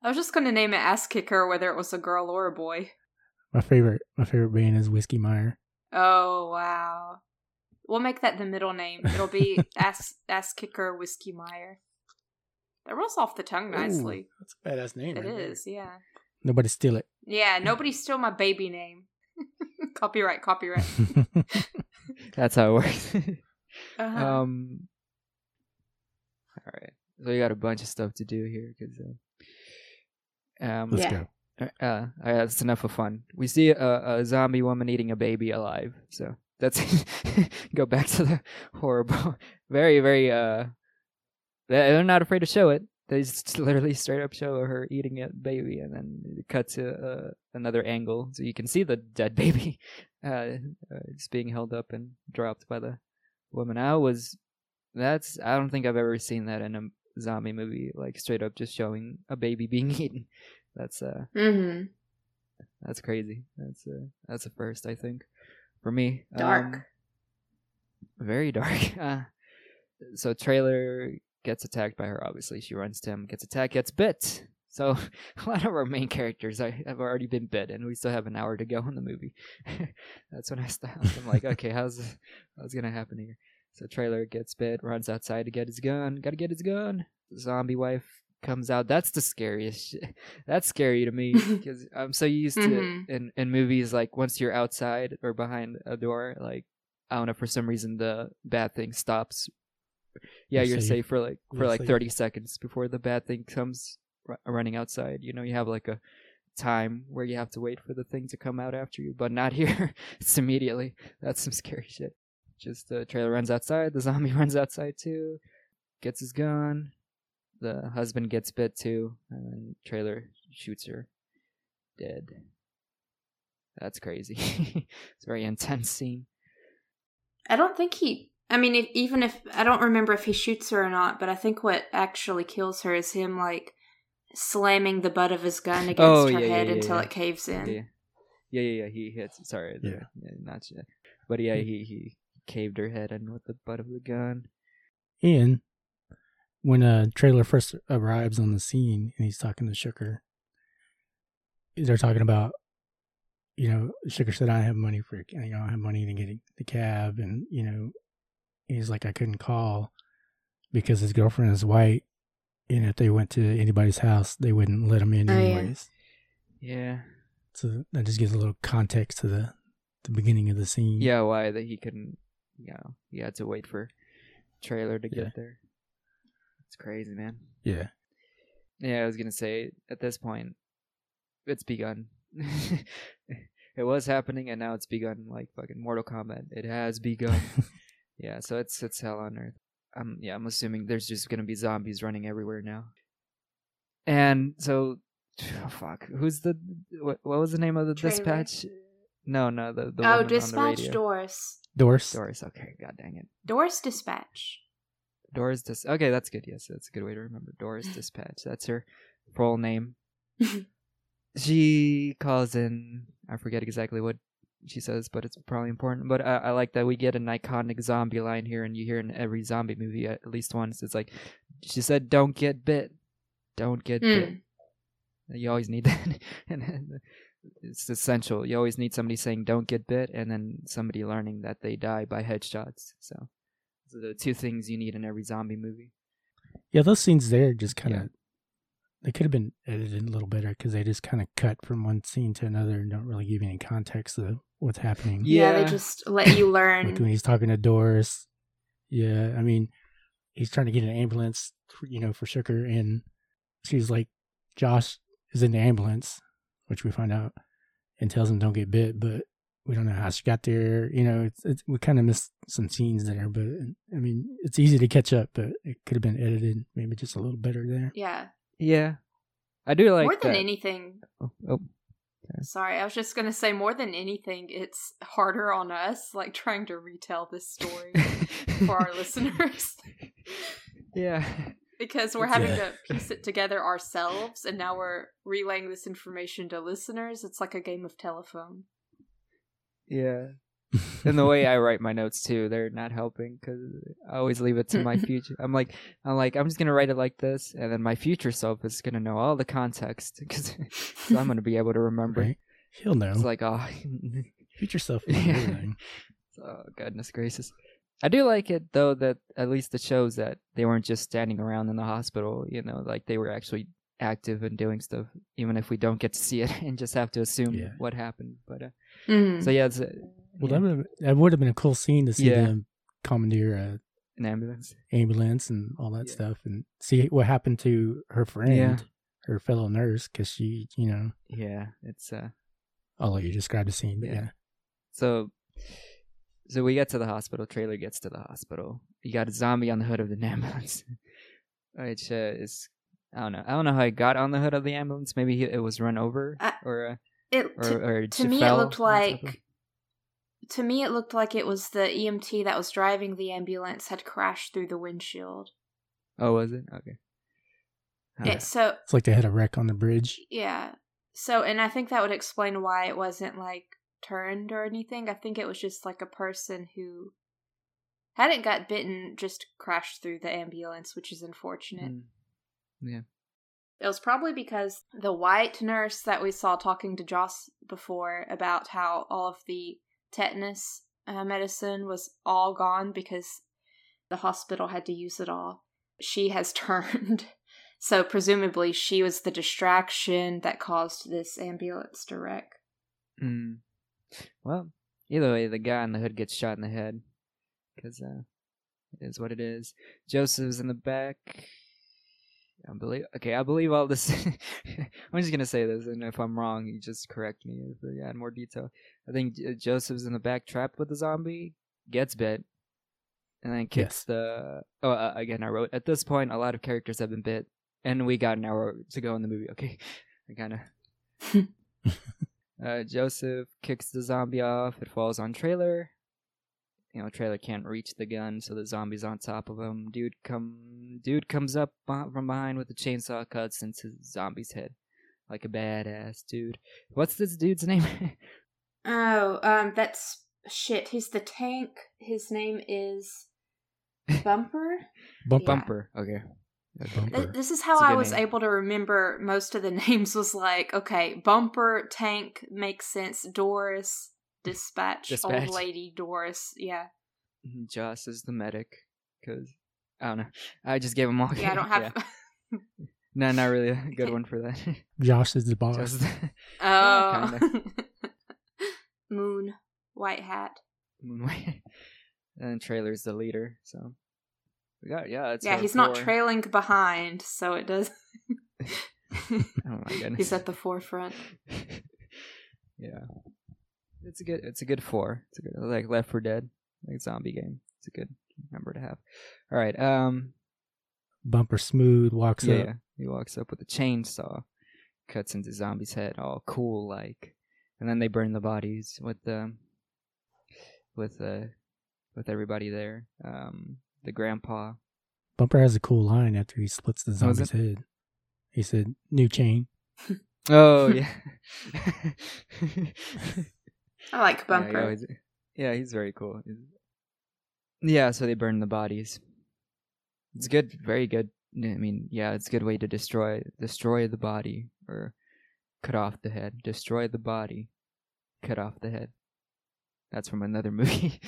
S3: I was just gonna name it Ass Kicker, whether it was a girl or a boy.
S1: My favorite, my favorite band is Whiskey Meyer.
S3: Oh wow. We'll make that the middle name. It'll be Ass Ass Kicker Whiskey Meyer. That rolls off the tongue nicely.
S1: Ooh, that's a badass name.
S3: It
S1: right there.
S3: is, yeah.
S1: Nobody steal it.
S3: Yeah, nobody steal my baby name. copyright, copyright.
S2: That's how it works.
S3: Uh-huh.
S2: um. All right. So we got a bunch of stuff to do here because. Uh, um.
S1: Let's
S3: Yeah.
S1: go.
S2: Uh, uh, that's enough of fun. We see a, a zombie woman eating a baby alive. So that's go back to the horrible, very, very. Uh, they- they're not afraid to show it. They just literally straight up show her eating a baby, and then it cut to uh, another angle so you can see the dead baby, uh, uh, just being held up and dropped by the woman. I was, that's I don't think I've ever seen that in a zombie movie, like straight up just showing a baby being eaten. That's uh
S3: mm-hmm.
S2: that's crazy. That's a that's a first, I think, for me.
S3: Dark.
S2: Um, very dark. Uh, so Traylor gets attacked by her. Obviously, she runs to him, gets attacked, gets bit. So a lot of our main characters I, have already been bit, and we still have an hour to go in the movie. that's when I stopped. I'm like, okay, how's this, how's gonna happen here? So Traylor gets bit, runs outside to get his gun. Got to get his gun. Zombie wife comes out. That's the scariest. Shit. That's scary to me because I'm so used to
S3: Mhm.
S2: in in movies like once you're outside or behind a door, like I don't know for some reason the bad thing stops. Yeah,
S1: You're
S2: you're
S1: safe.
S2: safe for like for
S1: You're
S2: like
S1: safe.
S2: 30 seconds before the bad thing comes r- running outside. You know, you have like a time where you have to wait for the thing to come out after you, but not here. it's immediately. That's some scary shit. Just the Traylor runs outside, the zombie runs outside too, gets his gun. The husband gets bit too, and then Traylor shoots her dead. That's crazy. it's a very intense scene.
S3: I don't think he. I mean, if, even if I don't remember if he shoots her or not, but I think what actually kills her is him like slamming the butt of his gun oh, against
S2: Oh,
S3: her
S2: yeah, yeah,
S3: head
S2: yeah,
S3: until
S2: yeah.
S3: it caves in.
S2: Yeah, yeah, yeah. yeah, He hits. Sorry, the-
S1: Yeah.
S2: yeah, not yet. But yeah, hmm. he he caved her head in with the butt of the gun.
S1: And when a Traylor first arrives on the scene and he's talking to Sugar, they're talking about, you know, Sugar said, I don't have money for, you I don't have money to get the cab. And, you know, he's like, I couldn't call because his girlfriend is white. And if they went to anybody's house, they wouldn't let him in
S3: Oh, yeah.
S1: anyways.
S2: Yeah,
S1: So that just gives a little context to the, the beginning of the scene.
S2: yeah. Why that he couldn't? You know, he had to wait for Traylor to
S1: Yeah.
S2: get there. It's crazy, man.
S1: Yeah.
S2: Yeah, I was gonna say at this point, it's begun. it was happening, and now it's begun. Like fucking Mortal Kombat, it has begun. yeah, so it's it's hell on earth. Um, yeah, I'm assuming there's just gonna be zombies running everywhere now. And so, oh, fuck, who's the what? What was the name of the
S3: Traylor.
S2: dispatch? No, no, the the
S3: oh,
S2: woman
S3: dispatch
S2: on the radio.
S3: Doris.
S1: Doris.
S2: Doris. Okay, god dang it.
S3: Doris dispatch.
S2: Doris Dis. Okay, that's good. Yes, that's a good way to remember. Doris Dispatch. That's her. full name. she calls in. I forget exactly what she says, but it's probably important. But I, I like that we get an iconic zombie line here, and you hear in every zombie movie at least once. It's like she said, "Don't get bit, don't get bit."
S3: Mm.
S2: You always need that, and it's essential. You always need somebody saying "Don't get bit," and then somebody learning that they die by headshots. So, the two things you need in every zombie movie.
S1: Yeah, those scenes there just kind of
S2: Yeah.
S1: they could have been edited a little better because they just kind of cut from one scene to another and don't really give you any context of what's happening.
S3: Yeah,
S2: Yeah.
S3: they just let you
S1: Like
S3: learn.
S1: when he's talking to Doris, yeah, I mean, he's trying to get an ambulance, you know, for Shooker, and she's like, Joss is in the ambulance, which we find out, and tells him don't get bit, but we don't know how she got there. You know, it's, it's we kind of missed some scenes there, but I mean, it's easy to catch up, but it could have been edited maybe just a little better there.
S3: yeah,
S2: Yeah, I do like
S3: more than
S2: that.
S3: anything.
S2: Oh, oh.
S3: Sorry, I was just gonna say more than anything, it's harder on us, like trying to retell this story for our listeners.
S2: yeah,
S3: because we're having
S1: Yeah.
S3: to piece it together ourselves and now we're relaying this information to listeners it's like a game of telephone
S2: yeah. and the way I write my notes too, they're not helping because I always leave it to my future. I'm like, I'm like, I'm just gonna write it like this, and then my future self is gonna know all the context because I'm gonna be able to remember.
S1: right? He'll know.
S2: It's like, oh,
S1: Future self.
S2: Yeah. oh, goodness gracious. I do like it though that at least it shows that they weren't just standing around in the hospital. You know, like they were actually active and doing stuff, even if we don't get to see it and just have to assume
S1: Yeah.
S2: what happened. But uh,
S3: mm.
S2: so yeah, it's uh,
S1: Well,
S2: yeah,
S1: that would that would have been a cool scene to see
S2: Yeah.
S1: them commandeer a
S2: an ambulance.
S1: ambulance and all that
S2: Yeah.
S1: stuff, and see what happened to her friend,
S2: Yeah.
S1: her fellow nurse, because she, you know,
S2: Yeah, it's uh.
S1: I'll let you describe the scene, but
S2: Yeah.
S1: yeah,
S2: So, so we get to the hospital. Traylor gets to the hospital. You got a zombie on the hood of the ambulance, which uh, is I don't know. I don't know how he got on the hood of the ambulance. Maybe he, it was run over,
S3: Uh,
S2: or uh,
S3: it
S2: or,
S3: to,
S2: or
S3: to me it looked
S2: on top of-
S3: like to me it looked like it was the emt that was driving the ambulance had crashed through the windshield
S2: Oh, was it? Okay.
S3: Yeah,
S2: Alright.
S3: so
S1: it's like they had a wreck on the bridge.
S3: yeah so and i think that would explain why it wasn't like turned or anything i think it was just like a person who hadn't got bitten just crashed through the ambulance which is unfortunate
S2: Mm. Yeah.
S3: It was probably because the white nurse that we saw talking to Joss before about how all of the tetanus uh, medicine was all gone because the hospital had to use it all. She has turned. So presumably she was the distraction that caused this ambulance to wreck.
S2: Mm. Well, either way, the guy in the hood gets shot in the head because uh, it is what it is. Joseph's in the back. I believe. Okay, I believe all this. I'm just gonna say this, and if I'm wrong, you just correct me if you add more detail. I think Joseph's in the back, trapped with the zombie, gets bit, and then kicks
S1: Yes.
S2: the. Oh, uh, again, I wrote at this point a lot of characters have been bit, and we got an hour to go in the movie. Okay, I kind of. Uh, Joseph kicks the zombie off. It falls on Traylor. You know, Traylor can't reach the gun, so the zombie's on top of him. Dude come, dude comes up from behind with a chainsaw, cuts into the zombie's head, like a badass dude. What's this dude's name?
S3: Oh, um, that's shit. He's the tank. His name is Bumper.
S1: Bump,
S3: Yeah.
S2: Bumper. Okay.
S1: Bumper.
S3: This is how
S2: It's a
S3: I
S2: good
S3: was
S2: name.
S3: able to remember most of the names. Was like, okay, bumper, tank makes sense. Doris, dispatch,
S2: Dispatch.
S3: old lady, Doris. Yeah, mm-hmm,
S2: Joss is the medic, cause I don't know. I just gave him all.
S3: yeah. I don't have.
S2: No, not really a good one for that.
S1: Josh is the boss.
S2: Joss is-
S3: oh, Moon, white hat.
S2: Moonway. and Traylor's the leader, so we got yeah. It's
S3: yeah,
S2: our
S3: he's not trailing behind, so it does.
S2: Oh my goodness.
S3: he's at the forefront.
S2: yeah, it's a good. It's a good four. It's a good like Left 4 Dead, like zombie game. It's a good number to have. All right. Um.
S1: Bumper smooth walks
S2: Yeah,
S1: up.
S2: yeah. He walks up with a chainsaw, cuts into zombie's head, all cool like, and then they burn the bodies with the with uh with everybody there. Um, the grandpa.
S1: Bumper has a cool line after he splits the zombie's head. He said, "New chain."
S2: Oh yeah.
S3: I like
S2: Yeah,
S3: Bumper.
S2: always- yeah, he's very cool. Yeah, so they burn the bodies. It's good, very good. I mean, yeah, it's a good way to destroy destroy the body or cut off the head. Destroy the body, cut off the head. That's from another movie.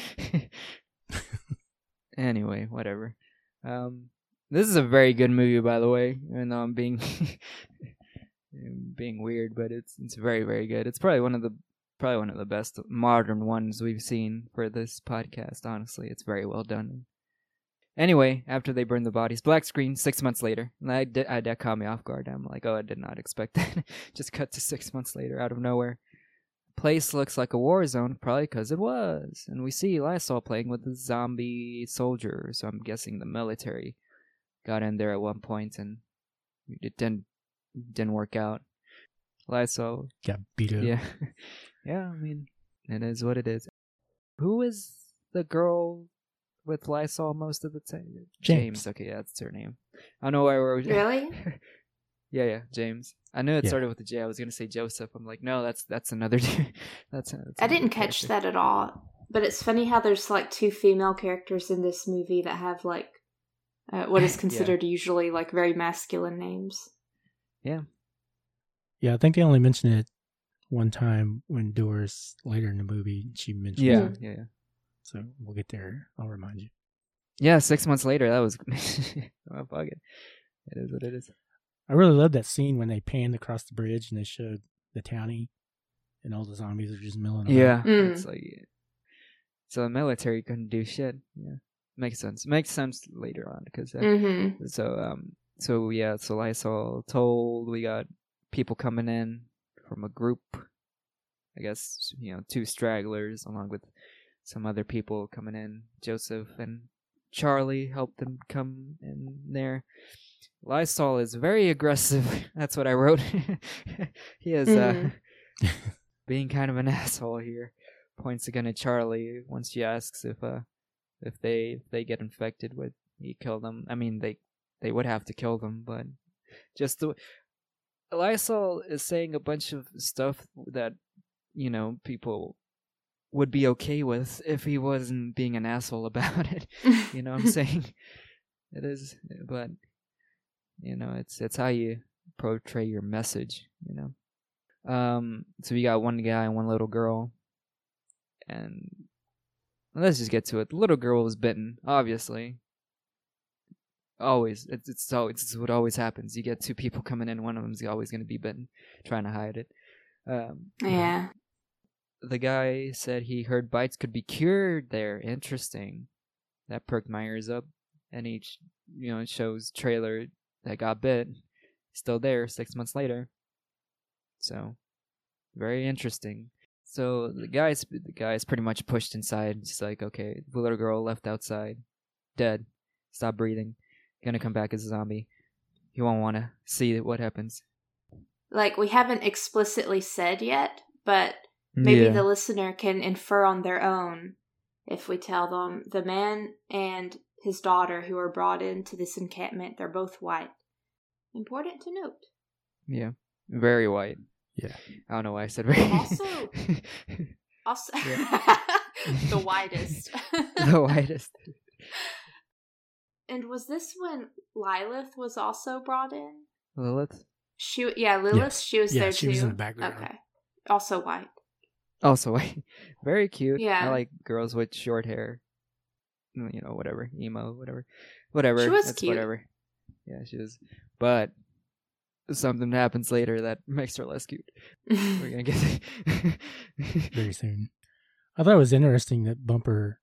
S2: anyway, whatever. Um, this is a very good movie, by the way. Even though I'm being being weird, but it's it's very very good. It's probably one of the probably one of the best modern ones we've seen for this podcast. Honestly, it's very well done. Anyway, after they burn the bodies, black screen. Six months later, and I did, I, that caught me off guard. I'm like, oh, I did not expect that. Just cut to six months later, out of nowhere. Place looks like a war zone, probably because it was. And we see Lysol playing with the zombie soldier, so I'm guessing the military got in there at one point, and it didn't didn't work out. Lysol
S1: Got beat up.
S2: yeah. yeah, I mean, it is what it is. Who is the girl with Lysol most of the time?
S1: James.
S2: Okay, yeah, that's her name. I don't know why we're.
S3: Really?
S2: yeah, yeah, James. I knew it
S1: Yeah.
S2: started with a J. I was gonna say Joseph. I'm like, no, that's that's another. dude. that's, that's
S3: I didn't catch that at all. But it's funny how there's like two female characters in this movie that have like uh, what is
S2: Yeah.
S3: considered usually like very masculine names.
S1: Yeah, Yeah, I think they only mentioned it one time when Doris later in the movie she mentioned.
S2: Yeah,
S1: it.
S2: yeah, yeah.
S1: So we'll get there. I'll remind you.
S2: Yeah, six months later, that was. oh, fuck it. It is what it is.
S1: I really love that scene when they panned across the bridge and they showed the townie, and all the zombies are just milling. about.
S2: Yeah,
S3: Mm.
S2: it's like so the military couldn't do shit. Yeah, makes sense. Makes sense later on because uh,
S3: Mm-hmm.
S2: so um so yeah so Lysol told we got people coming in from a group. I guess you know two stragglers along with some other people coming in. Joseph and Charlie helped them come in there. Lysol is very aggressive. That's what I wrote. he is uh,
S3: Mhm.
S2: being kind of an asshole here. Points a gun at Charlie once she asks if uh if they if they get infected would he kill them? I mean they they would have to kill them, but just the Lysol is saying a bunch of stuff that you know people would be okay with if he wasn't being an asshole about it. You know what I'm saying? It is, but you know, it's it's how you portray your message. You know. Um. So we got one guy and one little girl, and let's just get to it. The little girl was bitten, obviously. Always, it's it's so it's what always happens. You get two people coming in, one of them's always going to be bitten, trying to hide it. Um,
S3: yeah.
S2: the guy said he heard bites could be cured there. Interesting. That perked my ears up. And each, you know, shows Traylor that got bit still there six months later. So, very interesting. So the guy's the guy's pretty much pushed inside. It's like, okay, the little girl left outside, dead, stop breathing, gonna come back as a zombie. You won't want to see what happens.
S3: Like we haven't explicitly said yet, but maybe
S2: Yeah.
S3: the listener can infer on their own if we tell them the man and his daughter who are brought into this encampment, they're both white. Important to note.
S2: Yeah, very white.
S1: Yeah.
S2: I don't know why I said very.
S3: Also- Also,
S2: Yeah.
S3: the widest.
S2: the whitest.
S3: and was this when Lilith was also brought in?
S2: Lilith.
S3: She, yeah, Lilith.
S1: Yes.
S3: She was
S1: Yeah,
S3: there
S1: she
S3: too.
S1: was in the background.
S3: Okay, also white.
S2: Also white. Very cute.
S3: Yeah.
S2: I like girls with short hair. Mm, You know, whatever. Emo, whatever. Whatever.
S3: She was
S2: That's
S3: cute.
S2: Whatever. Yeah, she was. But something happens later that makes her less cute. We're gonna get.
S1: very soon. I thought it was interesting that Bumper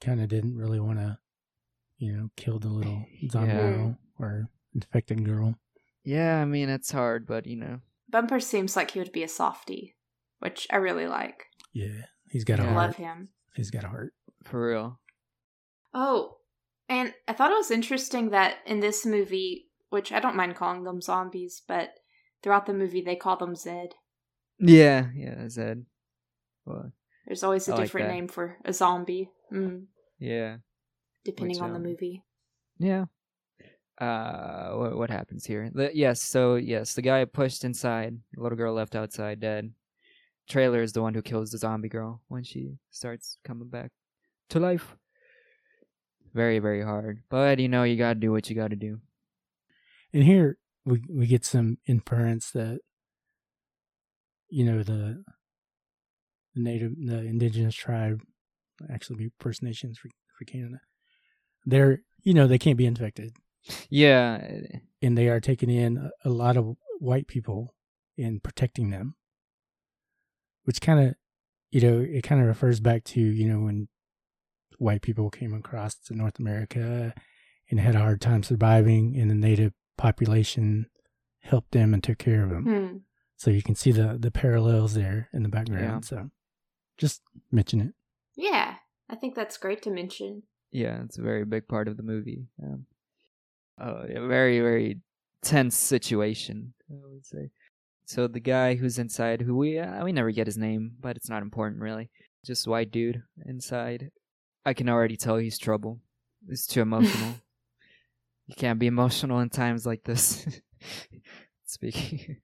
S1: kind of didn't really want to, you know, kill the little zombie
S2: Yeah.
S1: girl or infected girl.
S2: yeah, I mean it's hard, but you know.
S3: Bumper seems like he would be a softie, which I really like.
S1: Yeah, he's got a
S2: Yeah.
S3: I
S1: heart.
S3: love him.
S1: He's got a heart.
S2: For real.
S3: Oh, and I thought it was interesting that in this movie, which I don't mind calling them zombies, but throughout the movie they call them Zed.
S2: Yeah, yeah, Zed. Well,
S3: There's always a
S2: I
S3: different
S2: that.
S3: name for a zombie, mm,
S2: yeah.
S3: Depending on the
S2: um,
S3: movie.
S2: Yeah. uh, what, what happens here? The, yes, so yes, the guy pushed inside, the little girl left outside dead. Traylor is the one who kills the zombie girl when she starts coming back to life. Very, very hard, but you know you gotta do what you gotta do.
S1: And here we we get some inference that you know the the native the indigenous tribe actually be First Nations for for Canada. They're you know they can't be infected,
S2: Yeah,
S1: and they are taking in a, a lot of white people and protecting them, which kind of you know it kind of refers back to you know when white people came across to North America and had a hard time surviving, and the native population helped them and took care of them.
S3: Hmm.
S1: So you can see the the parallels there in the background. So just mention it.
S3: Yeah, I think that's great to mention.
S2: Yeah, it's a very big part of the movie. Um, uh, a very, very tense situation, I would say. So the guy who's inside, who we uh, we never get his name, but it's not important really. Just white dude inside. I can already tell he's trouble. He's too emotional. you can't be emotional in times like this. Speaking.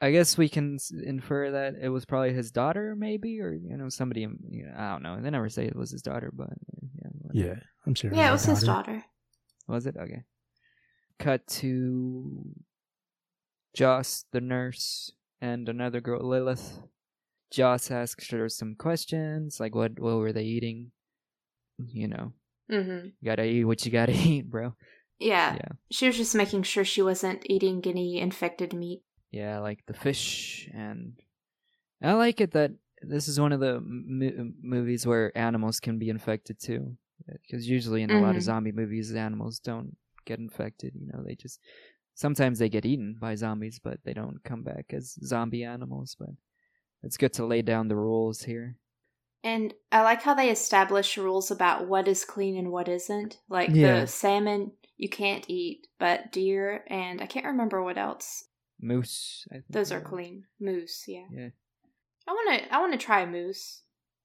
S2: I guess we can infer that it was probably his daughter, maybe, or you know, somebody. You know, I don't know. They never say it was his daughter, but yeah. whatever.
S1: Yeah, I'm sure.
S3: Yeah, it
S1: my
S3: was his daughter.
S2: Was it? Okay. Cut to Joss, the nurse, and another girl, Lilith. Joss asks her some questions, like what what were they eating? You know,
S3: Mm-hmm.
S2: you gotta eat what you gotta eat, bro.
S3: Yeah.
S2: Yeah.
S3: She was just making sure she wasn't eating any infected meat.
S2: Yeah, like the fish, and I like it that this is one of the m- movies where animals can be infected too. Because usually in a lot of
S3: Mhm.
S2: zombie movies, animals don't get infected. You know, they just sometimes they get eaten by zombies, but they don't come back as zombie animals. But it's good to lay down the rules here.
S3: And I like how they establish rules about what is clean and what isn't. Like
S2: Yeah.
S3: the salmon you can't eat, but deer and I can't remember what else.
S2: Moose,
S3: Those are clean. Moose, yeah.
S2: Yeah,
S3: I want to I want to try a moose.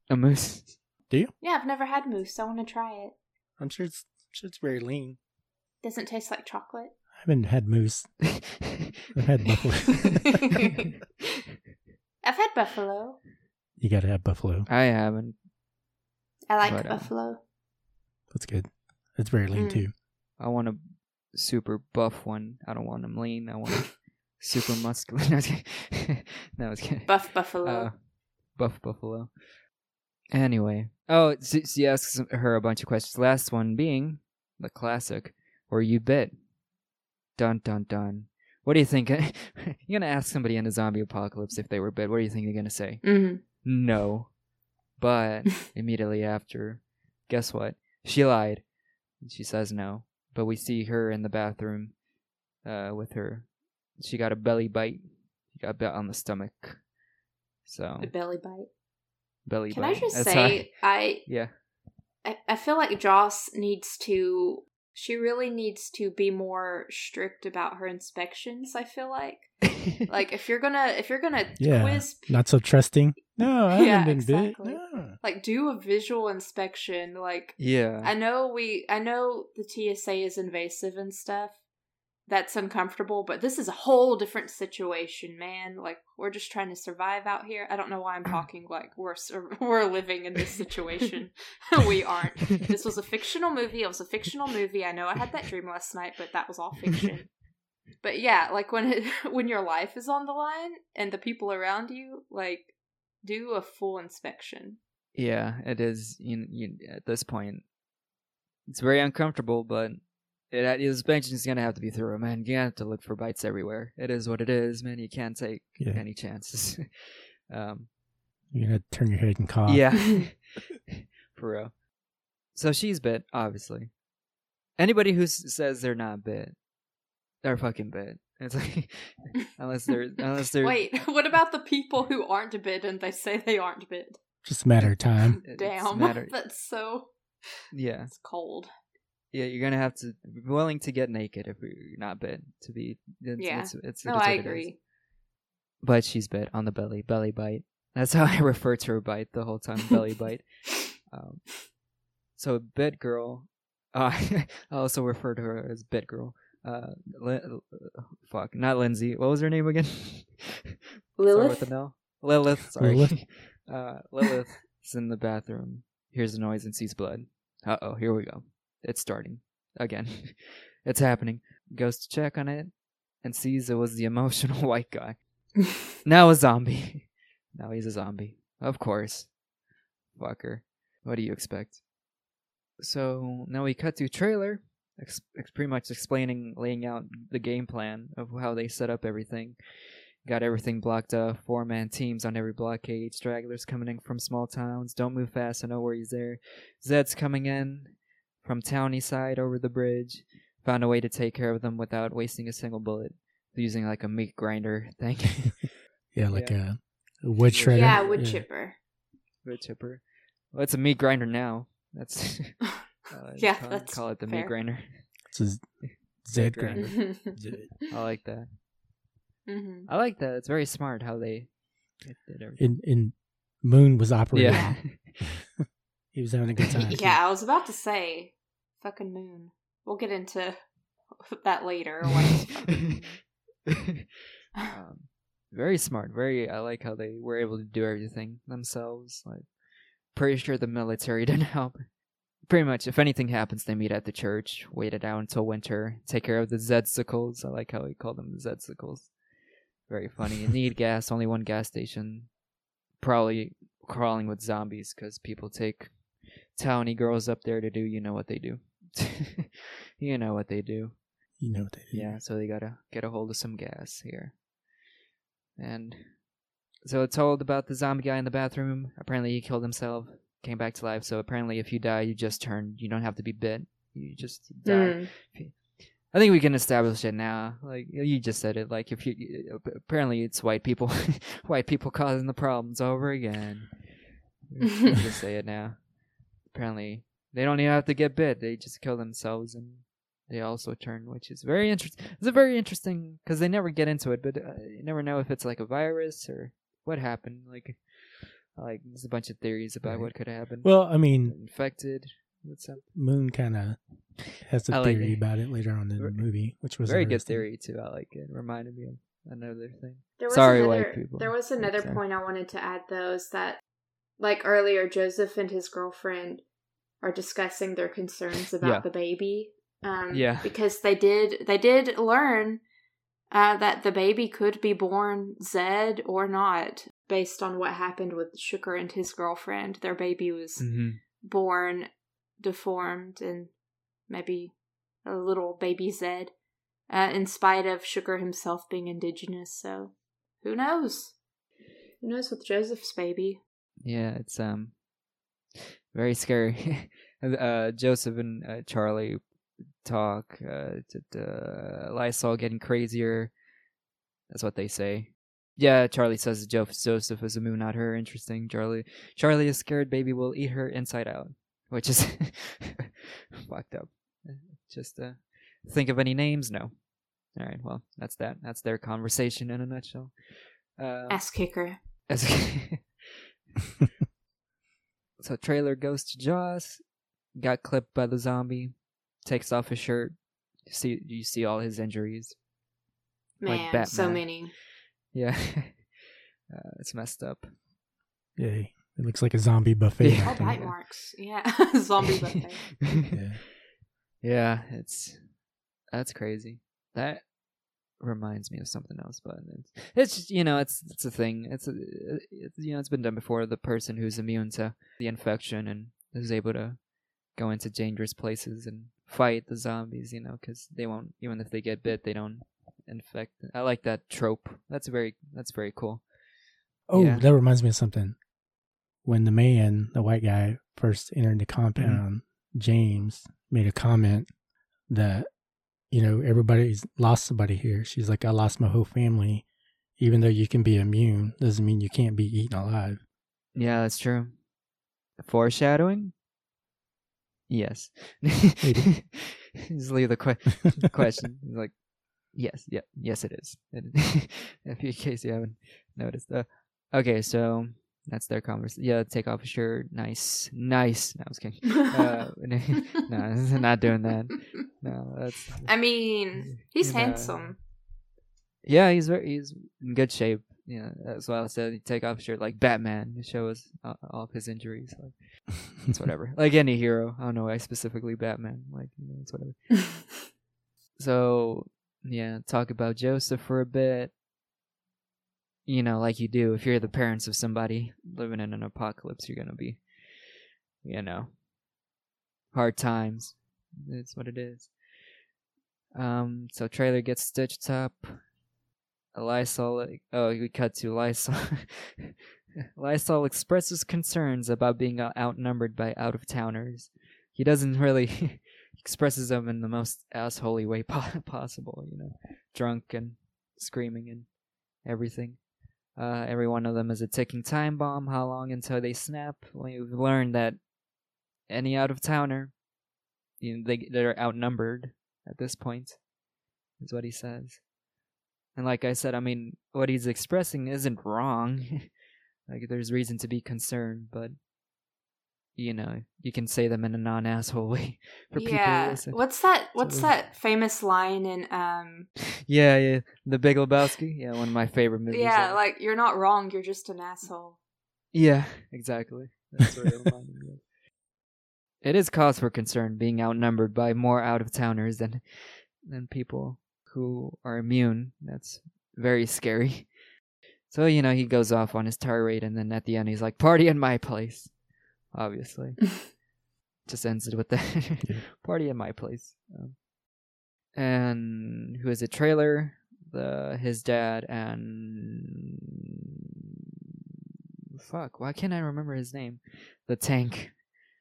S2: a moose. Do you?
S3: Yeah, I've never had moose. I want to try it.
S1: I'm sure it's I'm sure it's very lean.
S3: Doesn't taste like chocolate.
S1: I haven't had moose. I've had buffalo.
S3: I've had buffalo.
S1: you got to have buffalo.
S2: I haven't.
S3: I like
S2: But, uh,
S3: buffalo.
S1: That's good. It's very lean
S3: Mm.
S1: too.
S2: I want a super buff one. I don't want them lean. I want 'em super muscular. No, I was kidding. no, I was kidding.
S3: Buff buffalo.
S2: Uh, buff buffalo. Anyway, oh, she, she asks her a bunch of questions. Last one being the classic: "Were you bit?" Dun dun dun. What do you think? You're gonna ask somebody in a zombie apocalypse if they were bit. What do you think they're gonna say?
S3: hmm
S2: No. But immediately after, guess what? She lied. She says no. But we see her in the bathroom uh, with her. She got a belly bite. She got bit on the stomach. So,
S3: A belly bite.
S2: belly
S3: Can
S2: bite.
S3: I just
S2: That's
S3: say
S2: how-
S3: I
S2: yeah.
S3: I, I feel like Joss needs to she really needs to be more strict about her inspections, I feel like. Like if you're gonna if you're gonna
S1: Yeah.
S3: quiz
S1: Not so trusting. No, I
S3: Yeah,
S1: haven't been
S3: exactly.
S1: bit. No.
S3: like do a visual inspection, like
S2: yeah.
S3: I know we I know the TSA is invasive and stuff. That's uncomfortable, but this is a whole different situation, man. Like we're just trying to survive out here. I don't know why I'm mm. talking like we're we're living in this situation. we aren't. This was a fictional movie. It was a fictional movie. I know I had that dream last night, but that was all fiction. But yeah, like when it, when your life is on the line and the people around you, like do a full inspection.
S2: Yeah, it is. You, you, at this point, it's very uncomfortable, but it the suspension is gonna have to be through, man. You have to look for bites everywhere. It is what it is, man. You can't take
S1: Yeah.
S2: any chances. um,
S1: You're gonna turn your head and cough.
S2: yeah, for real. So she's bit, obviously. Anybody who s- says they're not bit, they're fucking bit. It's like unless they're unless they're
S3: Wait, what about the people who aren't bit and they say they aren't bit?
S1: Just a matter of time.
S3: Damn,
S2: matter-
S3: that's so
S2: yeah.
S3: it's cold.
S2: Yeah, you're gonna have to be willing to get naked if you're not bit to be. It's,
S3: Yeah.
S2: it's, it's,
S3: No,
S2: it's
S3: I
S2: what it is.
S3: agree.
S2: But she's bit on the belly, belly bite. That's how I refer to her bite the whole time, belly bite. Um, so bit girl, Uh, I also refer to her as Bit Girl. Uh, Li- uh, fuck, not Lindsay. What was her name again? Start
S3: Lilith?
S2: with an Lilith. Sorry.
S1: Lilith?
S2: uh, Lilith is in the bathroom. Hears a noise and sees blood. Uh oh, here we go. It's starting again. it's happening. Goes to check on it and sees it was the emotional white guy. Now a zombie. now he's a zombie. Of course. Fucker. What do you expect? So now we cut to Traylor, ex- ex- pretty much explaining, laying out the game plan of how they set up everything. Got everything blocked up, four man teams on every blockade, stragglers coming in from small towns, don't move fast, so no worries there. Zed's coming in from towny side over the bridge, found a way to take care of them without wasting a single bullet, using like a meat grinder thing.
S1: Yeah, like
S2: Yeah.
S1: a, a wood shredder.
S3: yeah, wood chipper.
S2: Wood chipper. Well, it's a meat grinder now. That's uh,
S3: Yeah,
S2: call,
S3: that's
S2: call it the
S3: fair.
S2: meat grinder.
S1: It's a Z- Z
S2: grinder.
S1: grinder. Z-
S2: I like that. I like that. It's very smart how they they did everything.
S1: And, and Moon was operating.
S2: Yeah.
S1: He was having a good time.
S3: Yeah, I was about to say, fucking moon. We'll get into that later. What is fucking moon.
S2: um, very smart. Very. I like how they were able to do everything themselves. Like, pretty sure the military didn't help. Pretty much, if anything happens, they meet at the church, wait it out until winter, take care of the Zedsicles. I like how he called them the Zedsicles. Very funny. You need gas, only one gas station. Probably crawling with zombies because people take towny girls up there to do you know what they do. you know what they do.
S1: You know what they do.
S2: Yeah, so they gotta get a hold of some gas here. And so it's told about the zombie guy in the bathroom. Apparently he killed himself, came back to life. So apparently if you die, you just turn. You don't have to be bit. You just die.
S3: Mm.
S2: I think we can establish it now. Like you just said it. Like if you apparently it's white people, white people causing the problems over again. We can just say it now. Apparently they don't even have to get bit. They just kill themselves and they also turn, which is very interesting. It's a very interesting because they never get into it, but uh, you never know if it's like a virus or what happened. Like, like there's a bunch of theories about
S1: Right.
S2: what could happen.
S1: Well, I mean,
S2: infected with something.
S1: Moon kind of has a
S2: I
S1: theory
S2: it.
S1: about it later on in the movie, which was
S2: Very good theory too. I like it. Reminded me of another thing.
S3: There was
S2: Sorry,
S3: another,
S2: white people.
S3: There was another
S2: Sorry.
S3: point I wanted to add, though, is that, like earlier, Joseph and his girlfriend are discussing their concerns about
S2: Yeah.
S3: the baby. Um,
S2: Yeah.
S3: because they did they did learn uh, that the baby could be born Zed or not, based on what happened with Shooker and his girlfriend. Their baby was
S2: Mm-hmm.
S3: born deformed and maybe a little baby Zed, uh, in spite of Shooker himself being indigenous. So who knows? Who knows with Joseph's baby?
S2: Yeah, it's um very scary. uh, Joseph and uh, Charlie talk. Uh, uh, Lysol getting crazier. That's what they say. Yeah, Charlie says Jo- Joseph is a moon, not her. Interesting. Charlie. Charlie is scared. Baby will eat her inside out, which is fucked up. Just uh, think of any names? No. All right. Well, that's that. That's their conversation in a nutshell. Uh,
S3: Ass kicker.
S2: as so Traylor goes to Joss, got clipped by the zombie, takes off his shirt. You see you see all his injuries. Like
S3: Man, so many.
S2: Yeah. uh, it's messed up.
S1: Yeah, it looks like a zombie buffet.
S2: Yeah.
S3: All bite marks. Yeah. Zombie buffet.
S1: Yeah.
S2: yeah, it's that's crazy. That reminds me of something else, but it's, it's just, you know it's it's a thing. It's a it's, you know it's been done before. The person who's immune to the infection and is able to go into dangerous places and fight the zombies. You know, because they won't even if they get bit, they don't infect. I like that trope. That's very that's very cool.
S1: Oh,
S2: Yeah.
S1: that reminds me of something. When the man, the white guy, first entered the compound, mm-hmm. James made a comment that, you know, everybody's lost somebody here. She's like, I lost my whole family. Even though you can be immune, doesn't mean you can't be eaten alive.
S2: Yeah, that's true. Foreshadowing? Yes. Just leave the que- question. Like, yes, yeah, yes, it is. in case you haven't noticed. Uh, okay, so That's their conversation. Yeah, take off a shirt. Nice, nice. No, I was kidding. Uh, no, not doing that. No, that's.
S3: I mean, he's
S2: you know,
S3: handsome.
S2: Yeah, he's very he's in good shape. Yeah, that's why I said take off a shirt like Batman to show us uh, all of his injuries. Like it's whatever. like any hero. I don't know why specifically Batman. Like you know, it's whatever. So yeah, talk about Joseph for a bit. You know, like you do if you're the parents of somebody living in an apocalypse, you're gonna be, you know, hard times. It's what it is. Um, so Traylor gets stitched up. Lysol, oh, we cut to Lysol. Lysol expresses concerns about being outnumbered by out of towners. He doesn't really expresses them in the most assholey way po- possible, you know, drunk and screaming and everything. Uh, every one of them is a ticking time bomb. How long until they snap? We've learned that any out of towner, you know, they they're outnumbered at this point, is what he says. And like I said, I mean, what he's expressing isn't wrong. like, there's reason to be concerned, but you know, you can say them in a non asshole way for people to
S3: yeah.
S2: listen.
S3: What's that? What's that famous line in um?
S2: Yeah, yeah. The Big Lebowski. Yeah, one of my favorite movies.
S3: Yeah,
S2: ever.
S3: like you're not wrong. You're just an asshole.
S2: Yeah, exactly. That's what it reminded me of. It is cause for concern being outnumbered by more out of towners than than people who are immune. That's very scary. So, you know, he goes off on his tirade and then at the end he's like, Party in my place. Obviously. Just ends it with
S1: the
S2: Party in my place. Um, and who is it? Traylor, the his dad, and fuck. Why can't I remember his name? The tank.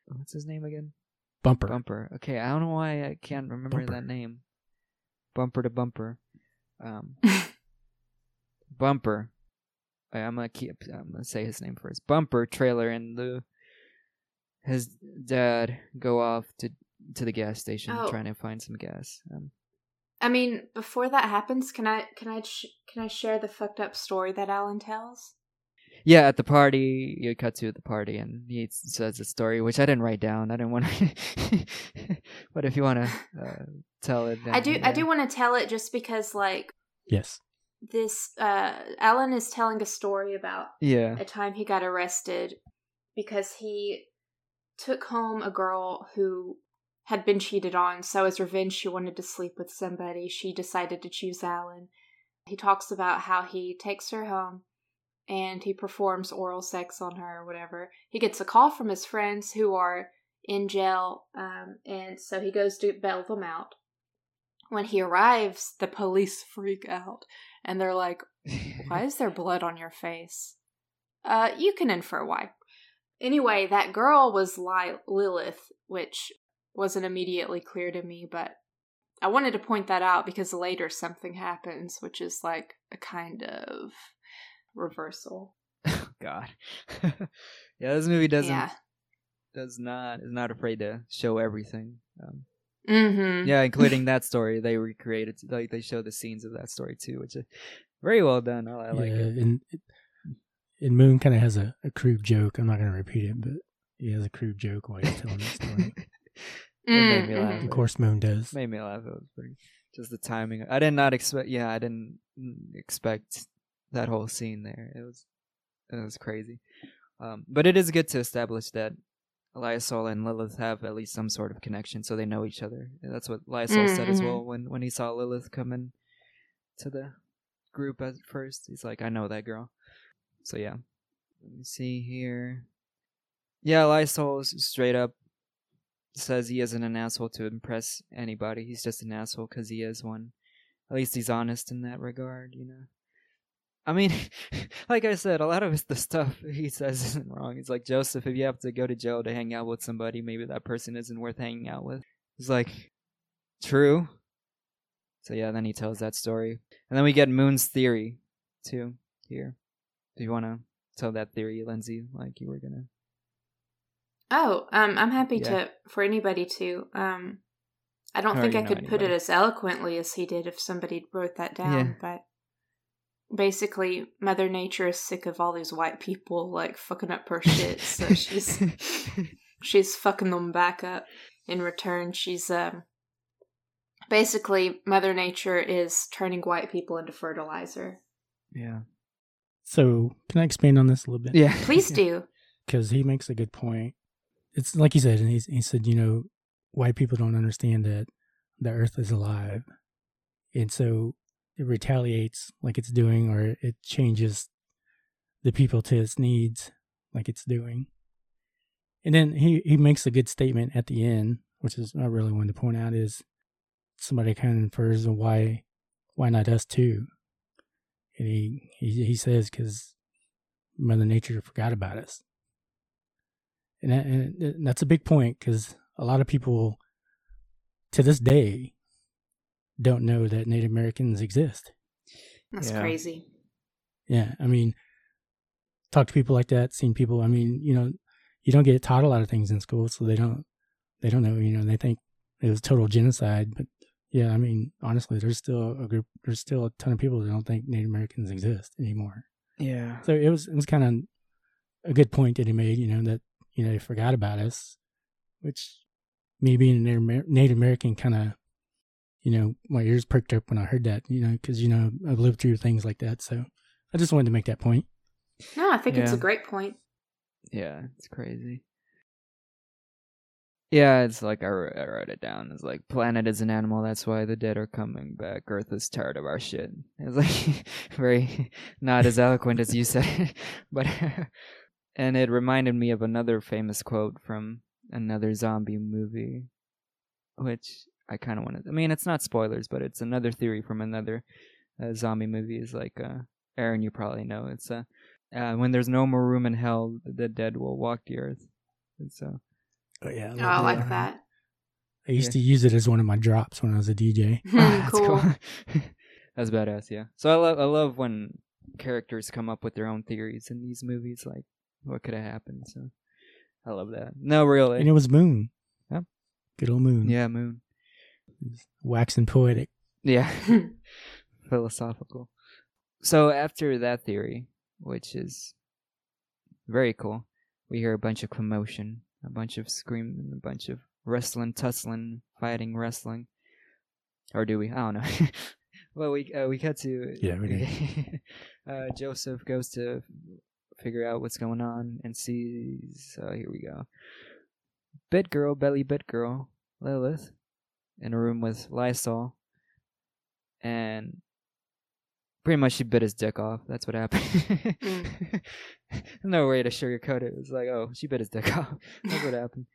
S2: What's his name again?
S1: Bumper.
S2: Bumper. Okay, I don't know why I can't remember
S1: Bumper.
S2: that name. Bumper to bumper. Um, bumper. I- I'm gonna keep. I'm gonna say his name first. Bumper Traylor and the his dad go off to to the gas station
S3: Oh.
S2: trying to find some gas. Um,
S3: I mean, before that happens, can I can I sh- can I share the fucked up story that Alan tells?
S2: yeah, at the party, you cut to the party, and he says a story which I didn't write down. I didn't want to, but if you want to uh, tell it,
S3: I do
S2: yeah.
S3: I do want to tell it just because like
S1: Yes.
S3: this uh Alan is telling a story about
S2: Yeah,
S3: a time he got arrested because he took home a girl who had been cheated on. So, as revenge, she wanted to sleep with somebody. She decided to choose Alan. He talks about how he takes her home and he performs oral sex on her or whatever. He gets a call from his friends who are in jail, um, and so he goes to bail them out. When he arrives, the police freak out and they're like, why is there blood on your face? Uh, you can infer why. Anyway, that girl was Li- Lilith, which wasn't immediately clear to me, but I wanted to point that out because later something happens, which is like a kind of reversal.
S2: God. yeah, this movie doesn't
S3: Yeah.
S2: does not is not afraid to show everything. Um,
S3: Mm-hmm.
S2: yeah, including that story they recreated. Like they show the scenes of that story too, which is very well done. I, I like
S1: yeah,
S2: it.
S1: and and Moon kind of has a, a crude joke. I'm not going to repeat it, but he has a crude joke while he's telling that story.
S2: It made me
S3: Mm,
S2: laugh.
S1: of course, Moon does.
S2: made me laugh. It was pretty. Just the timing. I did not expect. Yeah, I didn't mm, expect that whole scene there. It was, it was crazy. Um, but it is good to establish that Lysol and Lilith have at least some sort of connection, so they know each other. And that's what Lysol said as
S3: Mhm.
S2: well when when he saw Lilith come in to the group at first. He's like, "I know that girl." So yeah. Let me see here. Yeah, Lysol straight up says he isn't an asshole to impress anybody. He's just an asshole because he is one. At least he's honest in that regard, you know. I mean, like I said, a lot of the stuff he says isn't wrong. It's like Joseph, if you have to go to jail to hang out with somebody, maybe that person isn't worth hanging out with. It's like true. So yeah, then he tells that story, and then we get Moon's theory too here. Do you want to tell that theory, Lindsay? Like you were gonna.
S3: Oh, um, I'm happy
S2: Yeah.
S3: to for anybody to. Um, I don't think I could put it as eloquently as he did if somebody wrote that down,
S2: Yeah.
S3: but basically Mother Nature is sick of all these white people like fucking up her shit, so she's she's fucking them back up. In return, she's um basically Mother Nature is turning white people into fertilizer.
S2: yeah.
S1: So, can I expand on this a little bit?
S2: Yeah.
S3: Please do.
S1: because he makes a good point. It's like he said, and he's, he said, you know, white people don't understand that the earth is alive. And so it retaliates like it's doing, or it changes the people to its needs like it's doing. And then he, he makes a good statement at the end, which is I really wanted to point out is somebody kind of infers why why not us too? And he he, he says because Mother Nature forgot about us and, that, and that's a big point because a lot of people to this day don't know that Native Americans exist.
S3: That's
S2: Yeah.
S3: crazy.
S1: Yeah, I mean, talk to people like that, seen people. I mean, you know, you don't get taught a lot of things in school, so they don't they don't know. You know, they think it was total genocide, but yeah, I mean, honestly, there's still a group, there's still a ton of people that don't think Native Americans exist anymore.
S2: Yeah.
S1: So it was it was kind of a good point that he made. You know that you know they forgot about us, which me being a Native American kind of you know my ears perked up when I heard that. You know because you know I've lived through things like that. So I just wanted to make that point.
S3: No, I think it's a great point.
S2: Yeah, it's crazy. Yeah, it's like I, wr- I wrote it down. It's like planet is an animal. That's why the dead are coming back. Earth is tired of our shit. It's like very not as eloquent as you said, but and it reminded me of another famous quote from another zombie movie, which I kind of wanted. I mean, it's not spoilers, but it's another theory from another uh, zombie movie. Is like uh, Aaron, you probably know. It's uh, uh, when there's no more room in hell, the dead will walk the earth. And so,
S1: But yeah,
S3: Oh, I like that.
S1: I used
S2: Yeah.
S1: to use it as one of my drops when I was a DJ.
S2: Ah, that's
S3: cool.
S2: that's badass. Yeah. So I love I love when characters come up with their own theories in these movies. Like, what could have happened? So I love that. No, really.
S1: And it was Moon.
S2: Yeah.
S1: Good old Moon.
S2: yeah, Moon.
S1: Waxing poetic.
S2: Yeah. Philosophical. So after that theory, which is very cool, we hear a bunch of commotion, a bunch of screaming, a bunch of wrestling, tussling, fighting, wrestling. Or do we? I don't know. well, we uh, we cut to
S1: Yeah, we
S2: uh, Joseph goes to figure out what's going on and sees. Uh, here we go. Bit girl, belly bit girl, Lilith, in a room with Lysol, and pretty much she bit his dick off. That's what happened. no way to sugarcoat it. It was like, oh, she bit his dick off. That's what happened.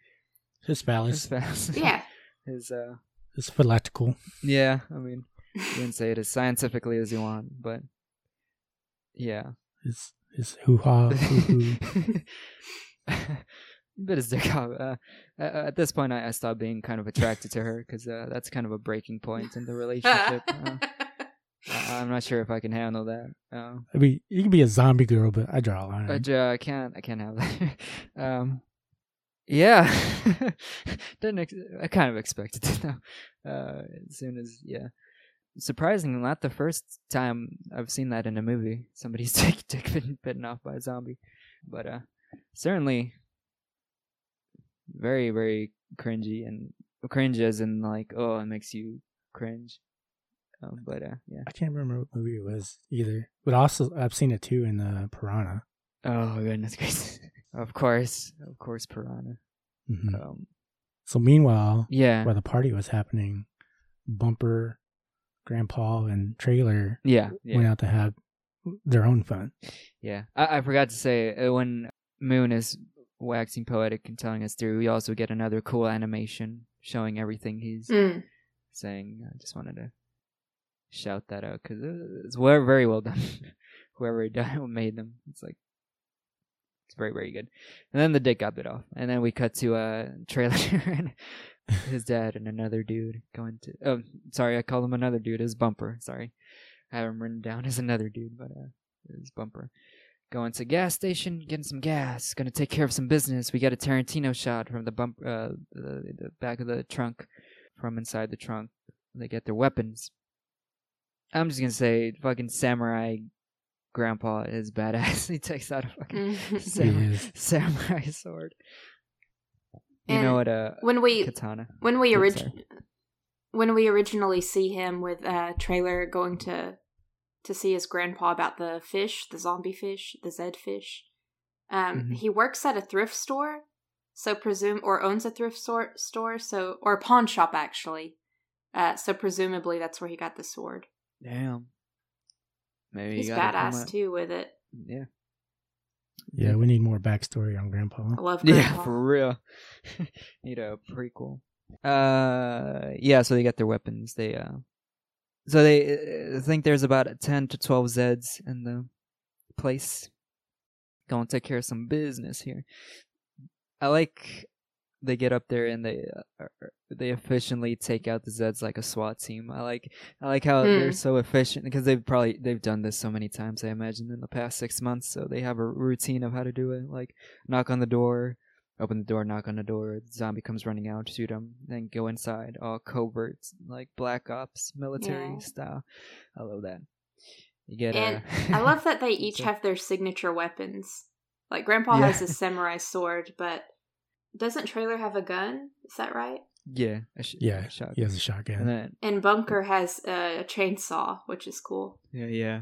S1: His
S2: It's
S1: phallus.
S3: yeah.
S2: His uh,
S1: His phylactical.
S2: yeah. I mean, you can say it as scientifically as you want, but yeah.
S1: His his hoo ha hoo hoo.
S2: bit his dick off. Uh, at this point, I, I stopped being kind of attracted to her because uh, that's kind of a breaking point in the relationship. uh, I, I'm not sure if I can handle that. Uh,
S1: I mean, you can be a zombie girl, but I draw a line.
S2: but uh, I can't. I can't have that. um, yeah, didn't. Ex- I kind of expected to know. Uh, as soon as yeah, surprisingly, not the first time I've seen that in a movie. Somebody's dick, dick bitten, bitten off by a zombie, but uh, certainly very very cringy and cringe as in like oh it makes you cringe. Um, but uh, yeah.
S1: I can't remember what movie it was either. But also, I've seen it too in uh, Piranha.
S2: Oh goodness gracious! of course, of course, Piranha.
S1: hmm
S2: Um,
S1: So meanwhile,
S2: yeah,
S1: while the party was happening, Bumper, Grandpa, and Traylor
S2: yeah,
S1: went out to have their own fun.
S2: yeah. I, I forgot to say uh, when Moon is waxing poetic and telling us through, we also get another cool animation showing everything he's
S3: Mm.
S2: saying. I just wanted to shout that out because it's very, well done. Whoever done made them, it's like it's very, very good. And then the dick got bit off, and then we cut to a Traylor and his dad and another dude going to. Oh, sorry, I called him another dude. His bumper. Sorry, I have him written down as another dude, but uh, his bumper. Going to gas station, getting some gas. Gonna take care of some business. We got a Tarantino shot from the bump, uh, the, the back of the trunk, from inside the trunk. They get their weapons. I'm just gonna say, fucking samurai Grandpa is badass. he takes out a fucking samurai, samurai sword. You
S3: And
S2: know what? Uh,
S3: when we
S2: katana.
S3: when we
S2: Oops,
S3: orig-
S2: sorry.
S3: when we originally see him with uh Traylor going to to see his grandpa about the fish, the zombie fish, the Zed fish. Um,
S2: Mhm.
S3: he works at a thrift store, so presume or owns a thrift store store, so or a pawn shop actually. Uh, so presumably that's where he got the sword.
S2: Damn. Maybe
S3: He's
S2: you gotta come
S3: badass too with it.
S2: Yeah.
S1: Yeah, we need more backstory on Grandpa.
S3: I love
S2: Yeah, for real. Need a prequel. Uh, yeah. So they get their weapons. They uh, so they uh, think there's about ten to twelve Zeds in the place. Going to take care of some business here. I like they get up there and they uh, they efficiently take out the Zeds like a SWAT team. I like I like how they're
S3: Hmm.
S2: so efficient because they've probably they've done this so many times. I imagine in the past six months, so they have a routine of how to do it. Like knock on the door, open the door, knock on the door. The zombie comes running out, shoot him, then go inside. All covert, like Black Ops military
S3: Yeah.
S2: style. I love that. You get.
S3: And
S2: uh,
S3: I love that they each
S2: So-
S3: have their signature weapons. Like Grandpa
S2: Yeah.
S3: has his samurai sword, but doesn't Traylor have a gun? Is that right?
S2: Yeah, a sh-
S1: Yeah,
S2: a shotgun.
S1: he has a shotgun.
S2: And then
S3: And Bunker has a chainsaw, which is cool.
S2: yeah, yeah,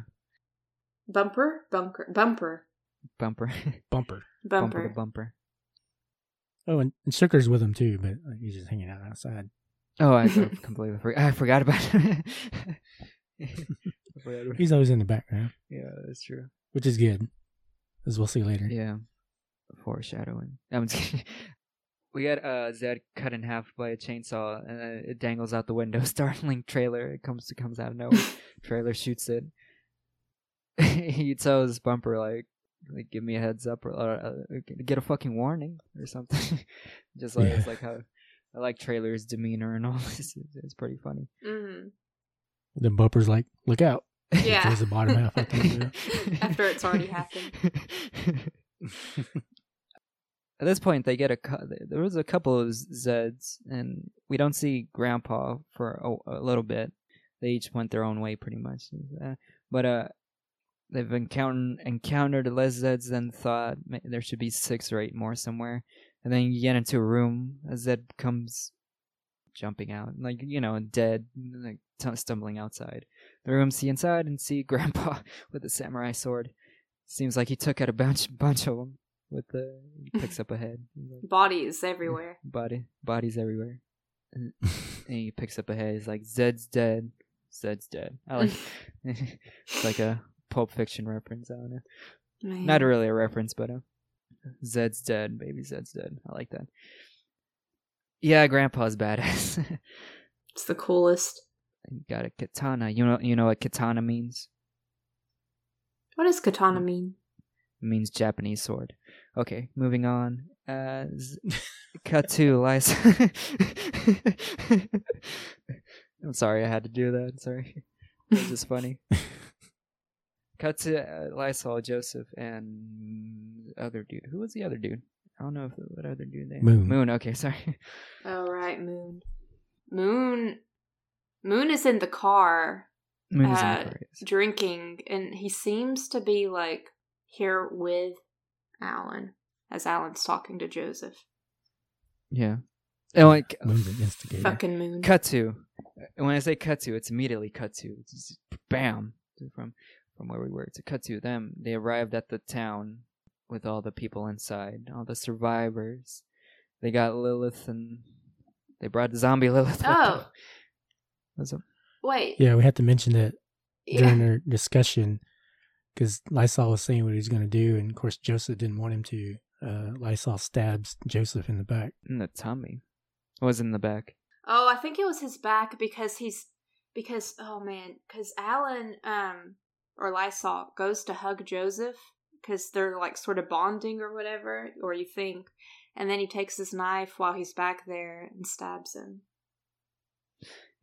S3: Bumper, bunker, bumper,
S2: bumper,
S1: Bumper.
S2: bumper
S3: bumper.
S2: bumper.
S1: Oh, and, and Shooker's with him too, but he's just hanging out outside.
S2: Oh, I I completely forgot. I forgot about it. I forgot about-
S1: He's always in the background,
S2: yeah, that's true.
S1: which is good, as we'll see later.
S2: Yeah, foreshadowing. I'm just kidding. We got uh Zed cut in half by a chainsaw, and uh, it dangles out the window. Startling Traylor. It comes it comes out of nowhere. Traylor shoots it. he tells Bumper like, like give me a heads up or uh, get a fucking warning or something. just like it's like how I like Traylor's demeanor and all this. It's, it's pretty funny.
S3: hmm
S1: Then Bumper's like, "Look out!"
S3: Yeah.
S1: The bottom half out the window.
S3: After it's already happened.
S2: At this point, they get a. There was a couple of Zeds, and we don't see Grandpa for a, a little bit. They each went their own way, pretty much. Uh, but uh, they've encountered encountered less Zeds than thought. There should be six or eight more somewhere. And then you get into a room. A Zed comes jumping out, like you know, dead, like stumbling outside. The room see inside and see Grandpa with a samurai sword. Seems like he took out a bunch bunch of them. With the he picks up a head, like,
S3: Bodies everywhere.
S2: body bodies everywhere, and, and he picks up a head. He's like, "Zed's dead. Zed's dead." I like it's like a Pulp Fiction reference. I don't know,
S3: Man.
S2: not really a reference, but uh, Zed's dead. Baby Zed's dead. I like that. Yeah, Grandpa's badass.
S3: It's the coolest.
S2: He got a katana. You know, you know what katana means?
S3: What does katana mean?
S2: It means Japanese sword. Okay, moving on. Uh, z- cut to Liza. I'm sorry, I had to do that. Sorry, it was just funny. cut to uh, Lysol, Joseph, and other dude. Who was the other dude? I don't know if what other dude they.
S1: Moon.
S2: Moon. Okay, sorry.
S3: All right, Moon. Moon. Moon is in the car
S2: Moon is in
S3: Uh,
S2: the car, yes.
S3: drinking, and he seems to be like here with Alan as Alan's talking to Joseph.
S2: Yeah. And like
S1: Moon's instigator.
S3: Fucking Moon.
S2: cut to. And when I say cut to, it's immediately cut to. It's just bam from from where we were to cut to them. They arrived at the town with all the people inside, all the survivors. They got Lilith and they brought the zombie Lilith. with
S3: Oh.
S2: them. What's?
S3: Wait.
S1: Yeah, we had to mention that during
S3: Yeah.
S1: their discussion because Lysol was saying what he was going to do, and of course Joseph didn't want him to. Uh, Lysol stabs Joseph in the back.
S2: In the tummy. It was in the back.
S3: Oh, I think it was his back because he's because oh man, because Alan um or Lysol goes to hug Joseph because they're like sort of bonding or whatever, or you think, and then he takes his knife while he's back there and stabs him.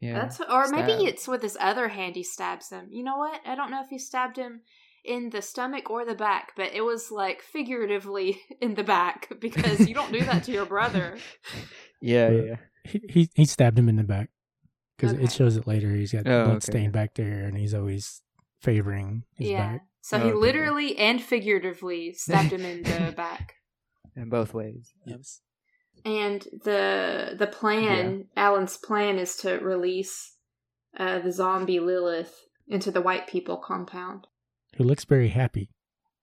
S2: Yeah.
S3: That's or maybe it's with his other hand he stabs him. You know what? I don't know if he stabbed him in the stomach or the back, but it was like figuratively in the back because you don't do that to your brother.
S2: yeah, yeah.
S1: He he, he stabbed him in the back because
S3: Okay.
S1: it shows it later. He's got
S2: Oh,
S1: blood
S2: okay.
S1: stain back there, and he's always favoring his
S3: yeah.
S1: back.
S3: So he
S2: Okay.
S3: literally and figuratively stabbed him in the back.
S2: In both ways.
S1: Yes.
S3: And the the plan, Alan's plan, is to release uh, the zombie Lilith into the white people compound.
S1: Who looks very happy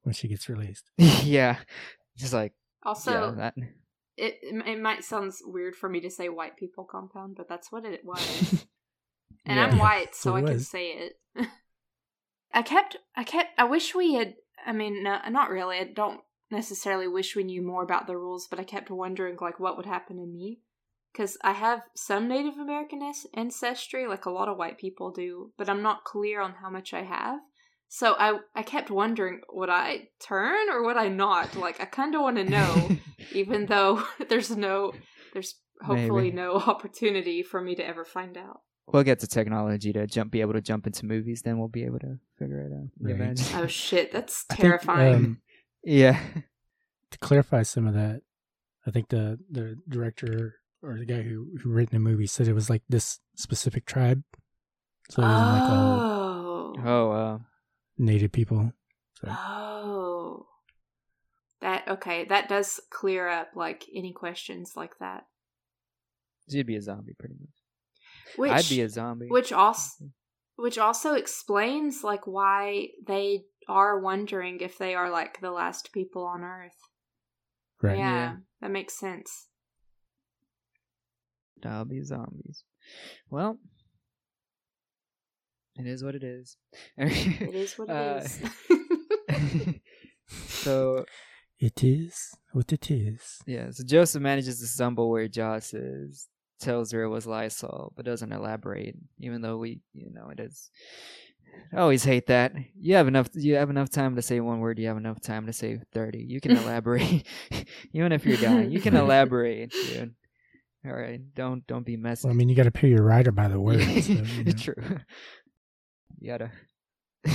S1: when she gets released.
S2: yeah. Just like
S3: Also,
S2: yeah, that
S3: it it might sound weird for me to say white people compound, but that's what it was. and
S2: Yeah.
S3: I'm white, so
S1: It
S3: I can say it. I kept, I kept, I wish we had. I mean, no, not really. I don't necessarily wish we knew more about the rules, but I kept wondering, like, what would happen to me, because I have some Native American ancestry, like a lot of white people do, but I'm not clear on how much I have. So I, I kept wondering, would I turn or would I not? Like, I kind of want to know even though there's no there's hopefully
S2: Maybe.
S3: no opportunity for me to ever find out
S2: we'll get to technology to jump be able to jump into movies, then we'll be able to figure it out. You
S1: Right.
S2: imagine?
S3: oh shit that's
S1: I think,
S3: terrifying
S1: um,
S2: yeah.
S1: to clarify some of that, I think the the director or the guy who who written the movie said it was like this specific tribe, so it wasn't like all
S3: oh
S2: Oh uh
S1: native people. So
S3: oh that okay that does clear up like any questions like that
S2: you'd be a zombie pretty much.
S3: which
S2: I'd be a zombie.
S3: which also which also explains like why they are wondering if they are like the last people on earth
S1: right,
S3: yeah,
S2: Yeah.
S3: that makes sense
S2: I'll be zombies. Well, it is what it is.
S3: it is what it
S2: Uh,
S3: is
S2: so
S1: it is what it is.
S2: yeah, so Joseph manages to stumble where Joss is, tells her it was Lysol, but doesn't elaborate, even though we, you know, it is. I always hate that. You have enough. You have enough time to say one word. You have enough time to say thirty. You can elaborate, even if you're dying. You can elaborate, dude. All right, don't don't be messy.
S1: Well, I mean, you got to pay your writer by the word. so, you know.
S2: True. You gotta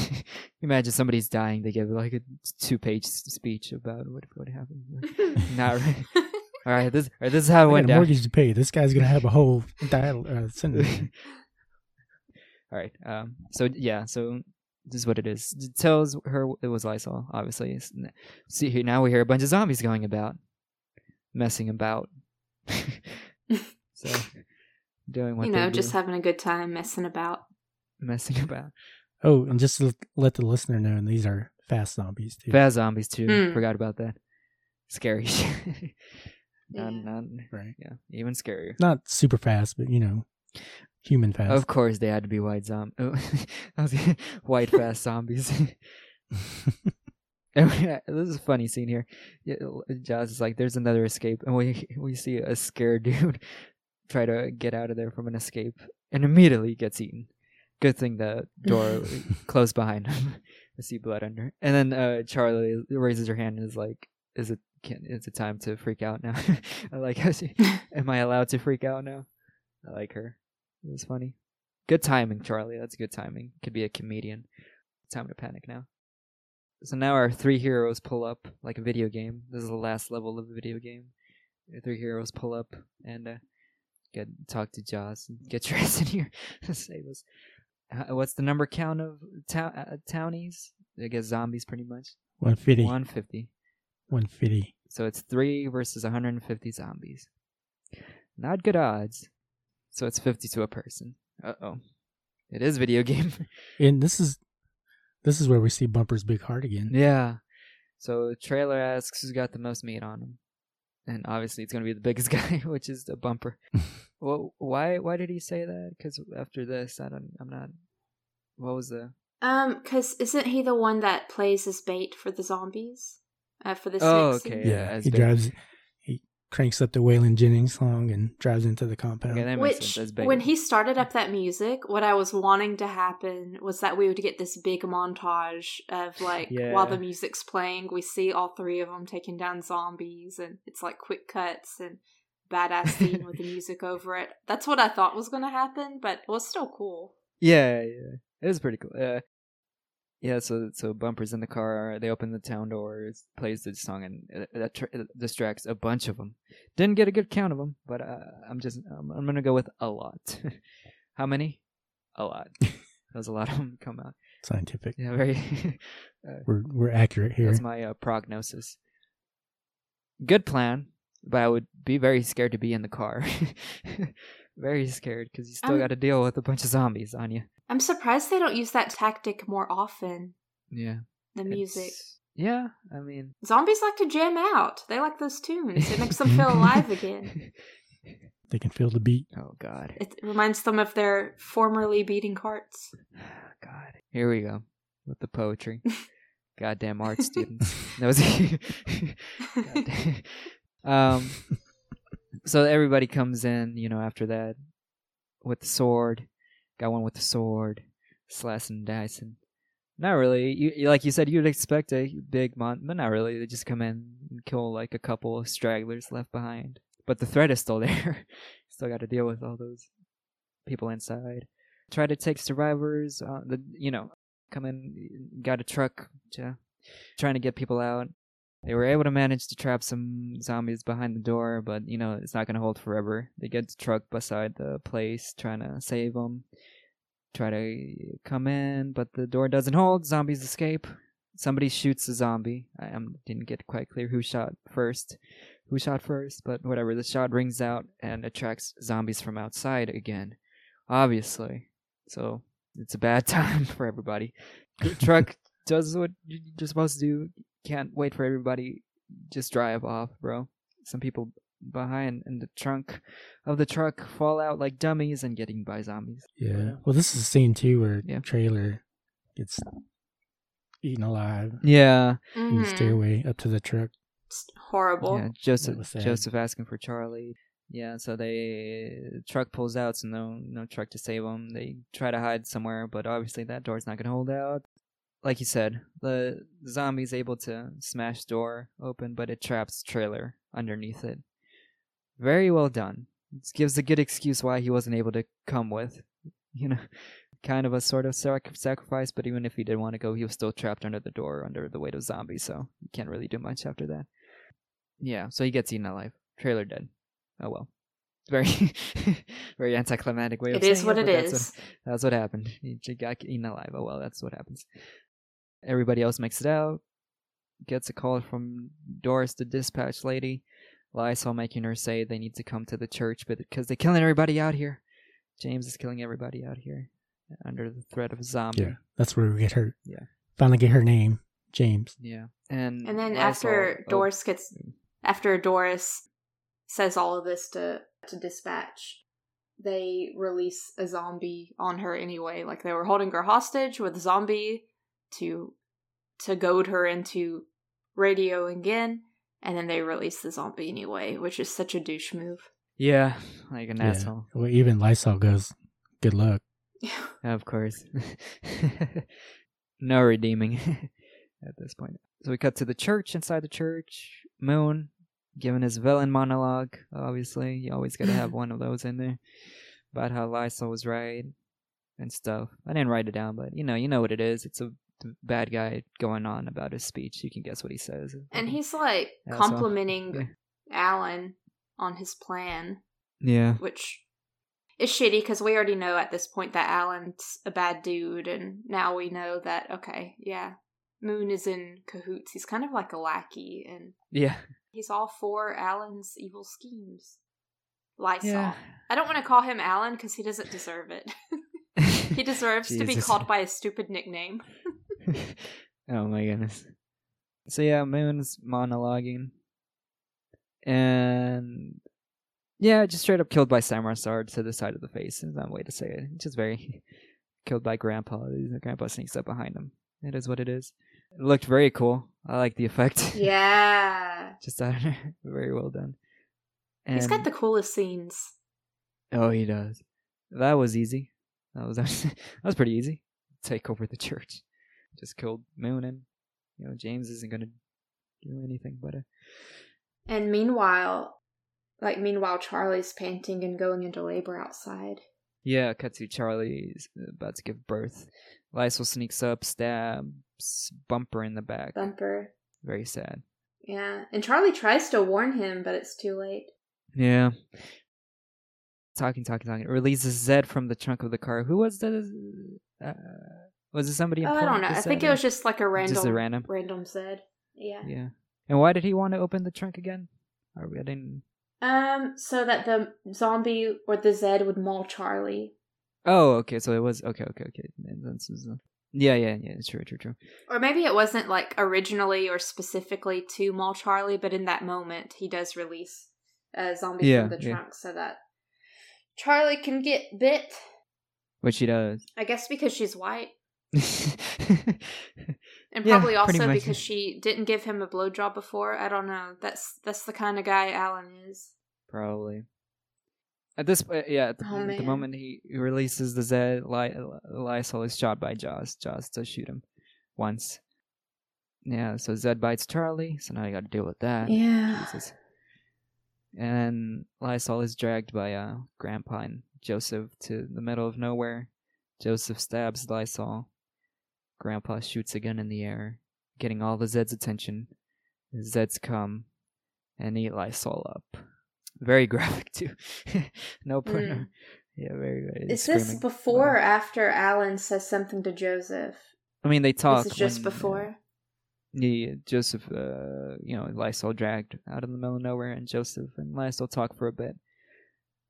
S2: imagine somebody's dying. They give like a two-page speech about what what happened. Not right. All right, this all right, this is how
S1: I
S2: it
S1: got
S2: went
S1: a
S2: down.
S1: mortgage to pay. This guy's gonna have a whole dial uh, sentence.
S2: All right. Um. So yeah. So this is what it is. It tells her it was Lysol. Obviously. See here now we hear a bunch of zombies going about, messing about. so doing what
S3: you
S2: they
S3: know,
S2: do,
S3: just having a good time messing about.
S2: Messing about.
S1: Oh, and just to let the listener know, and these are fast zombies too.
S2: Fast zombies too.
S3: Hmm.
S2: Forgot about that. Scary shit.
S3: Yeah.
S2: not, not,
S1: Right.
S2: yeah, even scarier.
S1: Not super fast, but you know, human fast.
S2: Of course, they had to be white zom. Oh, I white fast zombies. And we- this is a funny scene here. Yeah, Joss is like, "There's another escape," and we we see a scared dude try to get out of there from an escape, and immediately gets eaten. Good thing the door closed behind him. I see blood under. And then uh, Charlie raises her hand and is like, "Is it can is it time to freak out now?" I like how she. Am I allowed to freak out now? I like her. It was funny. Good timing, Charlie. That's good timing. Could be a comedian. Time to panic now. So now our three heroes pull up like a video game. This is the last level of a video game. Our three heroes pull up and uh, get talk to Joss and get dressed in here to save us. What's the number count of town uh, townies? I guess zombies, pretty much.
S1: 150.
S2: One fifty.
S1: 150.
S2: So it's three versus 150 zombies. Not good odds. So it's 50 to a person. Uh oh. It is video game.
S1: And this is this is where we see Bumper's big heart again.
S2: yeah. So the Traylor asks who's got the most meat on him. And obviously it's going to be the biggest guy, which is the bumper. well, why why did he say that? Cuz after this, I don't I'm not What was the
S3: Um, because isn't he the one that plays as bait for the zombies? Uh, for this
S2: Oh,
S3: next
S2: okay.
S3: scene?
S2: Yeah,
S1: Yeah, he
S2: big.
S1: drives. He cranks up the Waylon Jennings song and drives into the compound.
S2: Okay, that makes
S3: Which,
S2: sense. That's
S3: when he started up that music, what I was wanting to happen was that we would get this big montage of like while the music's playing, we see all three of them taking down zombies, and it's like quick cuts and badass scene with the music over it. That's what I thought was going to happen, but it was still cool.
S2: Yeah, yeah, it was pretty cool. Uh, yeah, so so bumpers in the car. They open the town doors, plays the song, and uh, that tr- uh, distracts a bunch of them. Didn't get a good count of them, but uh, I'm just I'm, I'm gonna go with a lot. How many? A lot. There's a lot of them come out.
S1: scientific.
S2: Yeah, very.
S1: We're we're accurate here.
S2: That's my uh, prognosis. Good plan, but I would be very scared to be in the car. Very scared because you still
S3: I'm-
S2: got to deal with a bunch of zombies on you.
S3: I'm surprised they don't use that tactic more often.
S2: Yeah.
S3: The music.
S2: Yeah, I mean.
S3: Zombies like to jam out. They like those tunes. It makes them feel alive again.
S1: They can feel the beat.
S2: Oh God.
S3: It reminds them of their formerly beating hearts.
S2: God. Here we go with the poetry. Goddamn art students. That was. Goddamn. um. So everybody comes in, you know, after that with the sword. Got one with the sword, slicing and dicing. Not really. You- like you said, you'd expect a big mon, but not really. They just come in and kill like a couple of stragglers left behind. But the threat is still there. still got to deal with all those people inside. Try to take survivors. Uh, the you know come in, got a truck to trying to get people out. They were able to manage to trap some zombies behind the door, but you know it's not going to hold forever. They get the truck beside the place, trying to save them. Try to come in, but the door doesn't hold. Zombies escape. Somebody shoots a zombie. I um, didn't get quite clear who shot first, who shot first, but whatever. The shot rings out and attracts zombies from outside again, obviously. So it's a bad time for everybody. The truck does what you're supposed to do. Can't wait for everybody. Just drive off, bro. Some people behind in the trunk of the truck fall out like dummies and getting by zombies.
S1: Yeah. Well, this is a scene too where
S2: Yeah.
S1: Traylor gets eaten alive
S2: Yeah,
S1: in the
S3: mm-hmm.
S1: stairway up to the truck.
S3: It's horrible.
S2: yeah. Joseph. Joseph asking for Charlie. Yeah, so they truck pulls out, so no no truck to save them. They try to hide somewhere, but obviously that door's not gonna hold out. Like you said, the zombie's able to smash door open, but it traps Traylor underneath it. Very well done. It gives a good excuse why he wasn't able to come with. You know, kind of a sort of sac- sacrifice, but even if he did want to go, he was still trapped under the door under the weight of zombies, so you can't really do much after that. Yeah, so he gets eaten alive. Traylor dead. Oh well. Very, very anticlimactic way of
S3: It
S2: saying
S3: is what
S2: but
S3: it
S2: that's
S3: is.
S2: that's what happened. He got eaten alive. Oh well, that's what happens. Everybody else makes it out. Gets a call from Doris, the dispatch lady. Lysol making her say they need to come to the church, but because they're killing everybody out here. James is killing everybody out here under the threat of a zombie.
S1: Yeah. That's where we get her.
S2: Yeah.
S1: Finally get her name, James.
S2: Yeah. And
S3: And then
S2: Lysol-
S3: after
S2: oh,
S3: Doris gets mm. after Doris says all of this to to dispatch, they release a zombie on her anyway. Like they were holding her hostage with a zombie to to goad her into radio again, and then they release the zombie anyway, which is such a douche move.
S2: Yeah, like an
S1: Yeah.
S2: asshole.
S1: Well, even Lysol goes, "Good luck."
S2: Yeah, Of course. no redeeming at this point. So we cut to the church inside the church. Moon giving his villain monologue. Obviously, you always got to have one of those in there about how Lysol was right and stuff. I didn't write it down, but you know, you know what it is. It's a bad guy going on about his speech. You can guess what he says.
S3: and he's like complimenting
S2: yeah.
S3: Alan on his plan,
S2: yeah,
S3: which is shitty because we already know at this point that Alan's a bad dude, and now we know that okay, yeah, Moon is in cahoots. He's kind of like a lackey, and
S2: yeah,
S3: he's all for Alan's evil schemes. Lysol.
S2: yeah.
S3: I don't want to call him Alan because he doesn't deserve it. he deserves to be called by a stupid nickname.
S2: oh my goodness. So yeah, Moon's monologuing. And yeah, just straight up killed by samurai sword to the side of the face. Is that way to say it? Just very killed by grandpa. The grandpa sneaks up behind him. It is what it is. It looked very cool. I like the effect.
S3: Yeah.
S2: just I don't know, very well done. And,
S3: He's got the coolest scenes.
S2: Oh, he does. That was easy. That was that was pretty easy. Take over the church. Just killed Moon and you know James isn't gonna do anything but uh,
S3: And meanwhile, like meanwhile, Charlie's panting and going into labor outside.
S2: yeah. To Charlie's about to give birth. Lysol sneaks up, stabs Bumper in the back.
S3: Bumper.
S2: Very sad.
S3: Yeah, and Charlie tries to warn him, but it's too late.
S2: Yeah. Talking, talking, talking. Releases Zed from the trunk of the car. Who was the? Uh, Was it somebody
S3: Oh. I don't know. I think it was just like a random,
S2: Just a random.
S3: random Zed. Yeah.
S2: Yeah. And why did he want to open the trunk again? Are we I didn't.
S3: Um, so that the zombie or the Zed would maul Charlie,
S2: Oh, okay. So it was okay. Okay. Okay. And this is, yeah. Yeah. Yeah. True. True. True.
S3: or maybe it wasn't like originally or specifically to maul Charlie, but in that moment he does release a zombie
S2: Yeah,
S3: from the
S2: yeah.
S3: trunk so that Charlie can get bit.
S2: Which she does.
S3: I guess because she's white, and probably
S2: pretty
S3: also
S2: much.
S3: because she didn't give him a blowjob before. I don't know. That's that's the kind of guy Alan is.
S2: Probably. At this point, yeah, at the,
S3: Oh,
S2: at the moment he releases the Zed, Ly- Lysol is shot by Joss. Joss does shoot him once. Yeah, so Zed bites Charlie, so now you gotta deal with that.
S3: Yeah.
S2: Jesus. And Lysol is dragged by uh, Grandpa and Joseph to the middle of nowhere. Joseph stabs Lysol. Grandpa shoots a gun in the air, getting all the Zed's attention. The Zeds come and eat Lysol up. Very graphic too. no pun.
S3: Mm.
S2: Yeah, very. very
S3: Is this
S2: screaming.
S3: before or after Alan says something to Joseph?
S2: I mean, they talk.
S3: this is just
S2: when, uh,
S3: before.
S2: Yeah, Joseph, uh, you know, Lysol dragged out in the middle of nowhere, and Joseph and Lysol talk for a bit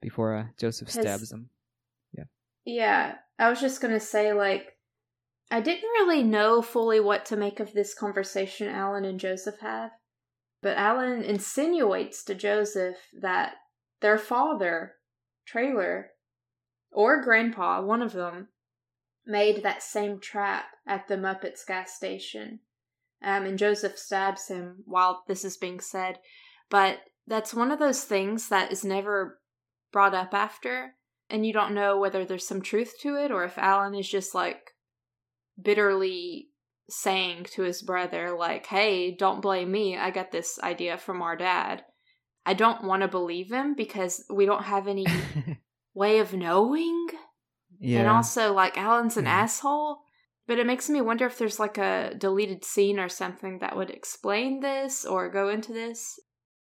S2: before uh, Joseph stabs him.
S3: Yeah. Yeah, I was just gonna say, like, I didn't really know fully what to make of this conversation Alan and Joseph have, but Alan insinuates to Joseph that their father, Traylor, or Grandpa, one of them, made that same trap at the Muppets gas station. Um, and Joseph stabs him while this is being said. But that's one of those things that is never brought up after and you don't know whether there's some truth to it or if Alan is just like bitterly saying to his brother like hey don't blame me i got this idea from our dad i don't want to believe him because we don't have any way of knowing
S2: yeah.
S3: and also like alan's an
S1: Yeah.
S3: asshole but it makes me wonder if there's like a deleted scene or something that would explain this or go into this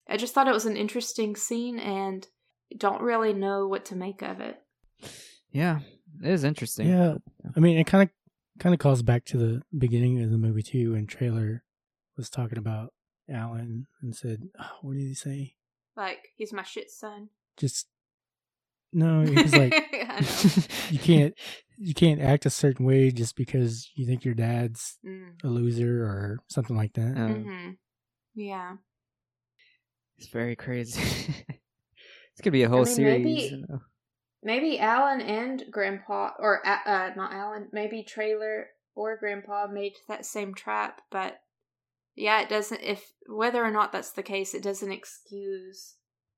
S3: i just thought it was an interesting scene and don't really know what to make of it
S2: yeah, it is interesting.
S1: Yeah, I mean, it kind of kind of calls back to the beginning of the movie too, when Traylor was talking about Alan and said, oh, "What did he say?"
S3: Like, he's my shit son.
S1: Just no, he was like, "You can't, you can't act a certain way just because you think your dad's
S3: Mm.
S1: a loser or something like that."
S2: Um,
S3: hmm Yeah.
S2: It's very crazy. it's gonna be a whole
S3: mean,
S2: series.
S3: maybe-
S2: you know.
S3: Maybe Alan and Grandpa, or uh, not Alan, maybe Traylor or Grandpa made that same trap, but yeah, it doesn't. If whether or not that's the case, it doesn't excuse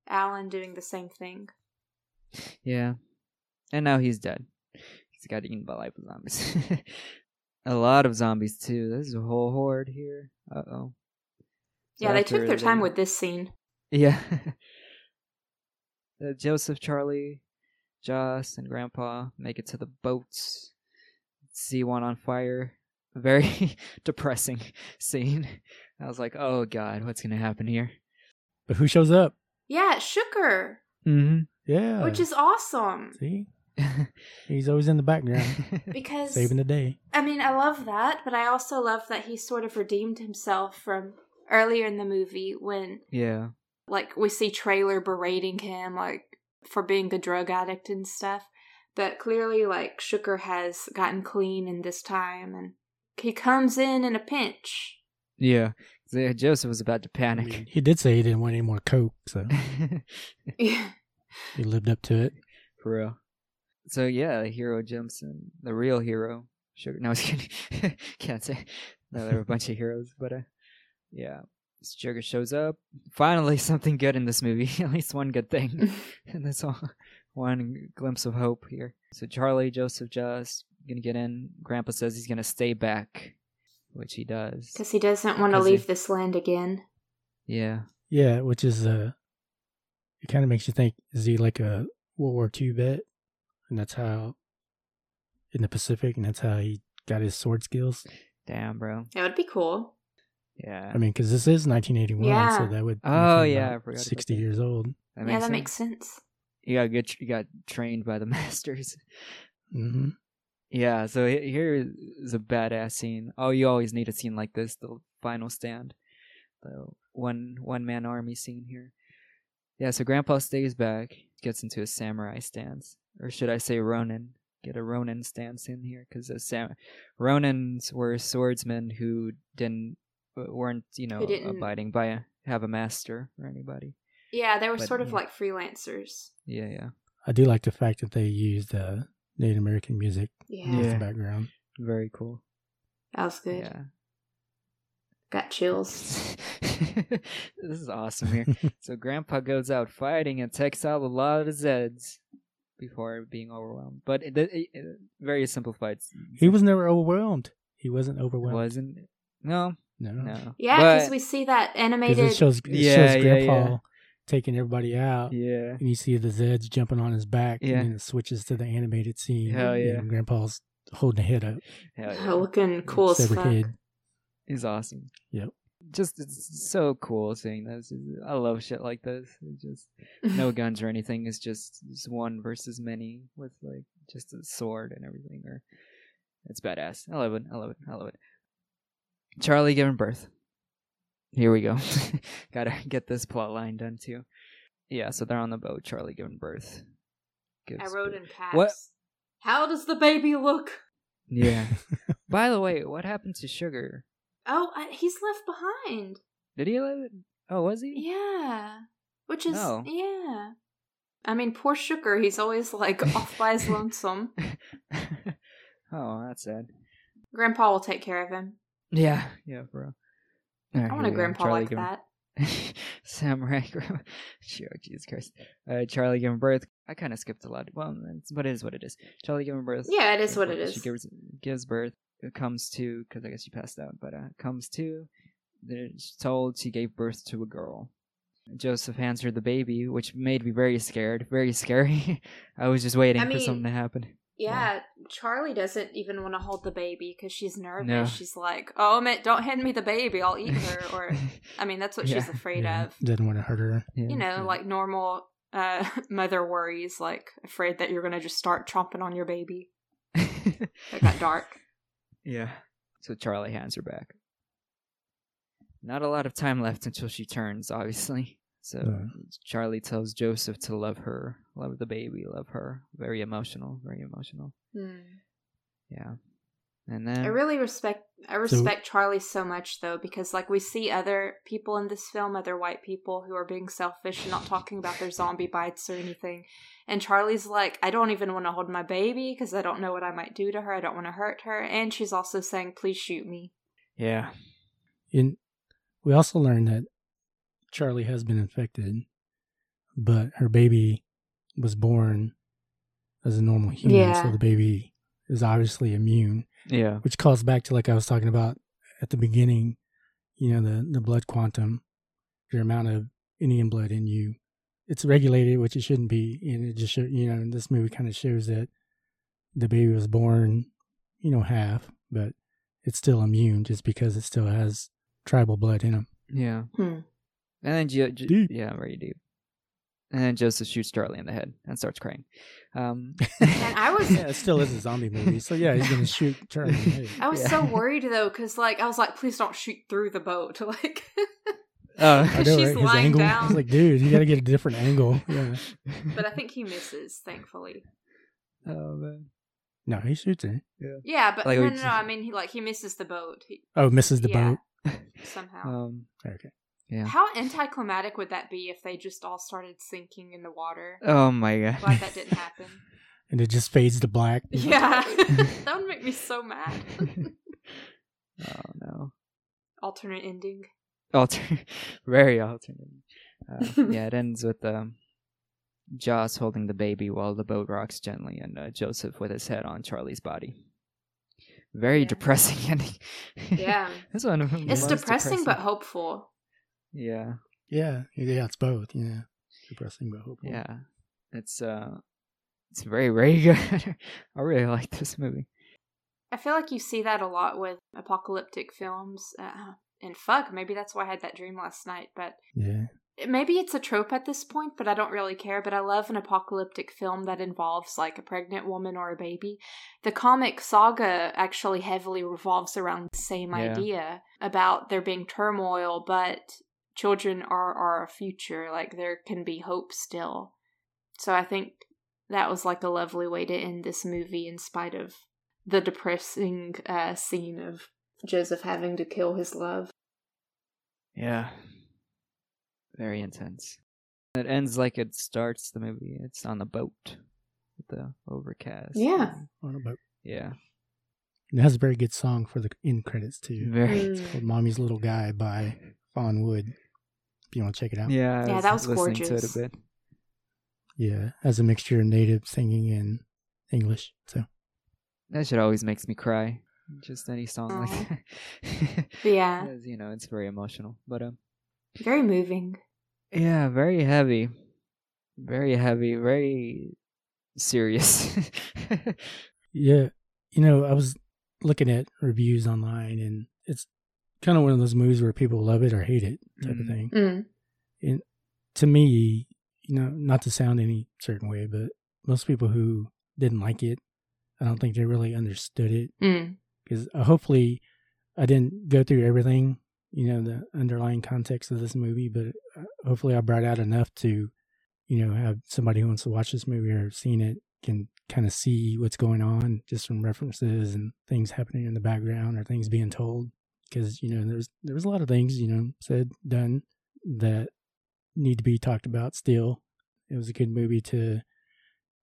S3: Alan doing the same thing.
S2: Yeah, and now he's dead. He's got eaten by life zombies. a lot of zombies too. There's a whole horde here. Uh oh.
S3: yeah, they took their time with this scene.
S2: Yeah. uh, Joseph, Charlie, Joss, and Grandpa make it to the boats. See one on fire. Very depressing scene. I was like, oh god, what's gonna happen here?
S1: But who shows up?
S3: Yeah, it Shooker,
S2: Mm-hmm.
S1: Yeah,
S3: which is awesome
S1: see, he's always in the background
S3: because
S1: saving the day.
S3: I mean, I love that, but I also love that he sort of redeemed himself from earlier in the movie when
S2: yeah.
S3: like we see Traylor berating him like for being a drug addict and stuff but clearly like Shooker has gotten clean in this time and he comes in in a pinch
S2: yeah, Joseph was about to
S1: I
S2: panic.
S1: mean, he did say he didn't want any more coke, so
S3: yeah
S1: he lived up to it.
S2: For real. So yeah, the hero jumps in. The real hero. Shooker. No, I was kidding. Can't say. No, there were a bunch of heroes, but uh, yeah. Shooker shows up. Finally, something good in this movie. At least one good thing. and that's all. One glimpse of hope here. So Charlie, Joseph, just gonna get in. Grandpa says he's gonna stay back, which he does.
S3: because he doesn't want to
S2: 'Cause he-
S3: leave this land again
S2: Yeah.
S1: Yeah, which is uh, it kind of makes you think: is he like a World War II vet, and that's how in the Pacific, and that's how he got his sword skills?
S2: Damn, bro.
S3: that would be cool
S2: Yeah.
S1: I mean, because this is 1981,
S3: Yeah.
S1: so that would
S2: Oh, yeah,
S1: about
S2: I forgot about
S1: 60 years old.
S2: that
S3: yeah that
S2: sense.
S3: makes sense
S2: You got good. You got trained by the masters.
S1: hmm
S2: Yeah, so here is a badass scene. Oh, you always need a scene like this, the final stand. The one one man army scene here. Yeah, so Grandpa stays back, gets into a samurai stance. Or should I say Ronin? Get a Ronin stance in here, because Sam- Ronins were swordsmen who didn't weren't you know abiding by a, have a master or anybody.
S3: Yeah, they were
S2: But,
S3: sort of
S2: yeah.
S3: like freelancers.
S2: Yeah, yeah,
S1: I do like the fact that they used uh, Native American music
S3: Yeah,
S1: as
S2: Yeah.
S1: the background.
S2: very cool.
S3: that was good.
S2: Yeah.
S3: Got chills.
S2: this is awesome here. so Grandpa goes out fighting and takes out a lot of Zeds before being overwhelmed. But it, it, it- very simplified.
S1: He was never overwhelmed. He wasn't overwhelmed.
S2: wasn't. No,
S1: No.
S2: no.
S3: Yeah, because we see that animated.
S1: it shows, it
S2: Yeah,
S1: shows Grandpa
S2: yeah.
S1: taking everybody out.
S2: Yeah.
S1: And you see the Zeds jumping on his back.
S2: Yeah.
S1: And then it switches to the animated scene.
S2: Hell yeah.
S1: And Grandpa's holding the head up.
S2: Hell
S3: Oh,
S2: yeah.
S3: looking cool as
S1: severed
S3: fuck.
S1: head.
S2: He's awesome.
S1: Yep.
S2: Just it's so cool seeing this. I love shit like this. It's just no guns or anything. It's just it's one versus many with like just a sword and everything. Or it's badass. I love it. I love it. I love it. Charlie giving birth. Here we go. Gotta get this plot line done too. Yeah, so they're on the boat. Charlie giving birth.
S3: I
S2: Gives
S3: wrote
S2: birth.
S3: in caps.
S2: What?
S3: How does the baby look?
S2: Yeah. By the way, what happened to Shooker?
S3: Oh, I, he's left behind.
S2: Did he live? Oh, was he?
S3: Yeah. Which is
S2: Oh.
S3: yeah. I mean, poor Shooker. He's always like off by his lonesome.
S2: oh, that's sad.
S3: Grandpa will take care of him.
S2: Yeah, yeah, bro.
S3: I want a grandpa like that.
S2: that. Samurai grandma. Sure, Jesus Christ. Uh, Charlie giving birth. I kind of skipped a lot. Well, it's, but it is what it is. Charlie giving birth.
S3: Yeah, it is what it is.
S2: She gives gives birth. It comes to because I guess she passed out, but uh, comes to. They're told she gave birth to a girl. Joseph hands her the baby, which made me very scared, very scary. I was just waiting
S3: I
S2: for something to happen.
S3: Yeah, Charlie doesn't even want to hold the baby because she's nervous.
S2: No.
S3: She's like, "Oh, man, don't hand me the baby. I'll eat her." Or, I mean, that's what she's afraid
S1: Yeah,
S3: of.
S1: Didn't want to hurt her.
S2: Yeah.
S3: You know, like normal uh, mother worries, like afraid that you're gonna just start chomping on your baby. It got dark.
S2: Yeah. So Charlie hands her back. Not a lot of time left until she turns, obviously. So
S1: Yeah.
S2: Charlie tells Joseph to love her, love the baby, love her. Very emotional, very emotional.
S3: Hmm.
S2: Yeah. And then
S3: I really respect I respect Charlie so much though because like we see other people in this film, other white people who are being selfish and not talking about their zombie bites or anything. And Charlie's like, I don't even want to hold my baby because I don't know what I might do to her. I don't want to hurt her. And she's also saying, please shoot me.
S2: Yeah.
S1: And we also learned that Charlie has been infected, but her baby was born as a normal human,
S3: Yeah.
S1: so the baby is obviously immune,
S2: Yeah.
S1: which calls back to like I was talking about at the beginning. You know, the the blood quantum, your amount of Indian blood in you, it's regulated, which it shouldn't be, and it just show, you know this movie kind of shows that the baby was born, you know, half, but it's still immune just because it still has tribal blood in him.
S2: Yeah.
S3: Hmm.
S2: And then Jo- Jo-
S1: Deep.
S2: yeah, very deep. And then Joseph shoots Charlie in the head and starts crying. Um,
S3: And I was-
S1: yeah, it still is a zombie movie, so yeah, he's gonna shoot Charlie. in.
S3: I was
S2: Yeah.
S3: so worried though because like I was like, please don't shoot through the boat. Like,
S2: oh,
S1: I know,
S3: she's
S1: right? His
S3: lying
S1: angle.
S3: down.
S1: I was like, dude, you got to get a different angle. Yeah.
S3: but I think he misses, thankfully.
S2: oh man.
S1: No, he shoots it.
S3: Yeah, Yeah, but
S2: Like,
S3: no, no, no. I mean, he like he misses the boat he,
S1: Oh, misses the
S3: Yeah.
S1: boat.
S3: somehow.
S2: Um,
S1: Okay.
S2: Yeah.
S3: How anticlimactic would that be if they just all started sinking in the water?
S2: Oh my god.
S3: Glad that didn't happen.
S1: And it just fades to black.
S3: Yeah, that would make me so mad.
S2: oh no.
S3: Alternate ending.
S2: Alter, very alternate. Uh, yeah, it ends with um, Joss holding the baby while the boat rocks gently, and uh, Joseph with his head on Charlie's body. Very
S3: Yeah.
S2: depressing ending.
S3: Yeah,
S2: this one. of
S3: it's
S2: most
S3: depressing but hopeful.
S2: Yeah,
S1: Yeah, yeah, it's both. Yeah, depressing but hopeful.
S2: yeah. It's uh, it's very very good. I really like this movie.
S3: I feel like you see that a lot with apocalyptic films. Uh, and fuck, maybe that's why I had that dream last night. But
S1: yeah.
S3: maybe it's a trope at this point, but I don't really care. But I love an apocalyptic film that involves like a pregnant woman or a baby. The comic saga actually heavily revolves around the same
S2: Yeah.
S3: idea about there being turmoil, but children are our future. Like there can be hope still. So I think that was like a lovely way to end this movie in spite of the depressing uh, scene of Joseph having to kill his love.
S2: Yeah. Very intense. It ends like it starts the movie. It's on the boat with the overcast.
S3: Yeah.
S1: on a boat.
S2: Yeah.
S1: It has a very good song for the end credits too.
S2: Very.
S3: Mm.
S1: Called "Mommy's Little Guy" by Fawn Wood. If you want to check it out,
S2: Yeah. I
S3: Yeah, that was gorgeous.
S2: To it a bit.
S1: yeah, as a mixture of native singing and English. So
S2: That shit always makes me cry. Just any song
S3: Aw.
S2: like that.
S3: Yeah,
S2: Because, you know, it's very emotional. But um
S3: very moving.
S2: yeah, very heavy. Very heavy, very serious.
S1: yeah, you know, I was looking at reviews online, and it's kind of one of those movies where people love it or hate it type
S2: Mhm.
S1: of thing.
S3: Mm.
S1: to me, you know, not to sound any certain way, but most people who didn't like it, I don't think they really understood it
S3: Mm.
S1: because uh, hopefully I didn't go through everything, you know, the underlying context of this movie, but uh, hopefully I brought out enough to, you know, have somebody who wants to watch this movie or seen it can kind of see what's going on just from references and things happening in the background or things being told. Because, you know, there's, there was a lot of things, you know, said, done that need to be talked about still. It was a good movie to,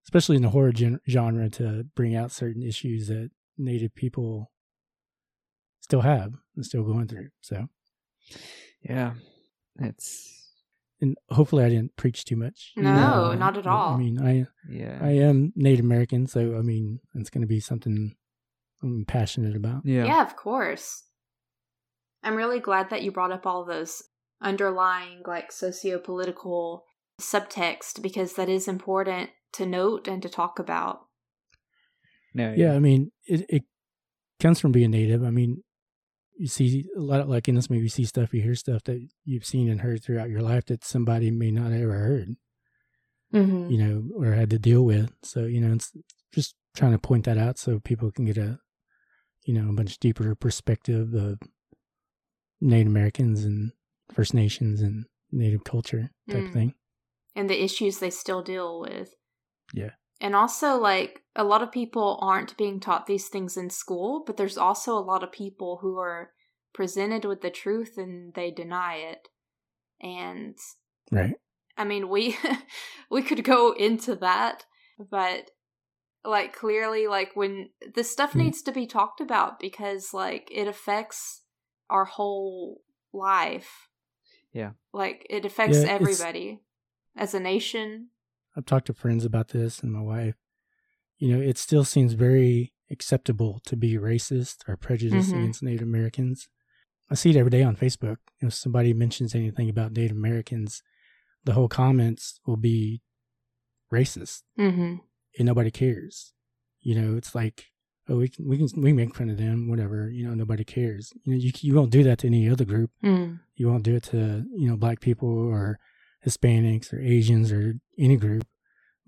S1: especially in the horror gen- genre, to bring out certain issues that Native people still have and still going through. So,
S2: yeah. It's
S1: and hopefully, I didn't preach too much.
S3: No,
S1: Uh,
S3: not at all.
S1: I mean, I
S2: yeah.
S1: I am Native American, so I mean, it's going to be something I'm passionate about.
S2: yeah.
S3: Yeah, of course. I'm really glad that you brought up all those underlying, like, socio political subtext because that is important to note and to talk about.
S2: No,
S1: Yeah, I mean, it it comes from being Native. I mean, you see a lot of, like in this movie, you see stuff, you hear stuff that you've seen and heard throughout your life that somebody may not have ever heard.
S3: Mm-hmm.
S1: you know, or had to deal with. So, you know, it's just trying to point that out so people can get a, you know, a much deeper perspective of Native Americans and First Nations and Native culture type
S3: Mm.
S1: thing.
S3: And the issues they still deal with.
S1: Yeah.
S3: And also, like, a lot of people aren't being taught these things in school, but there's also a lot of people who are presented with the truth and they deny it. And
S1: Right.
S3: I mean, we we could go into that, but like clearly like when this stuff
S1: Hmm.
S3: needs to be talked about because like it affects our whole life.
S2: Yeah.
S3: Like it affects
S1: Yeah,
S3: everybody as a nation.
S1: I've talked to friends about this and my wife. You know, it still seems very acceptable to be racist or prejudiced
S3: Mhm.
S1: against Native Americans. I see it every day on Facebook. If somebody mentions anything about Native Americans, the whole comments will be racist.
S3: Mm-hmm.
S1: and nobody cares. You know, it's like, oh, we can we can we make fun of them, whatever. You know, nobody cares. You know, you you won't do that to any other group.
S3: Mm.
S1: You won't do it to you know black people or Hispanics or Asians or any group.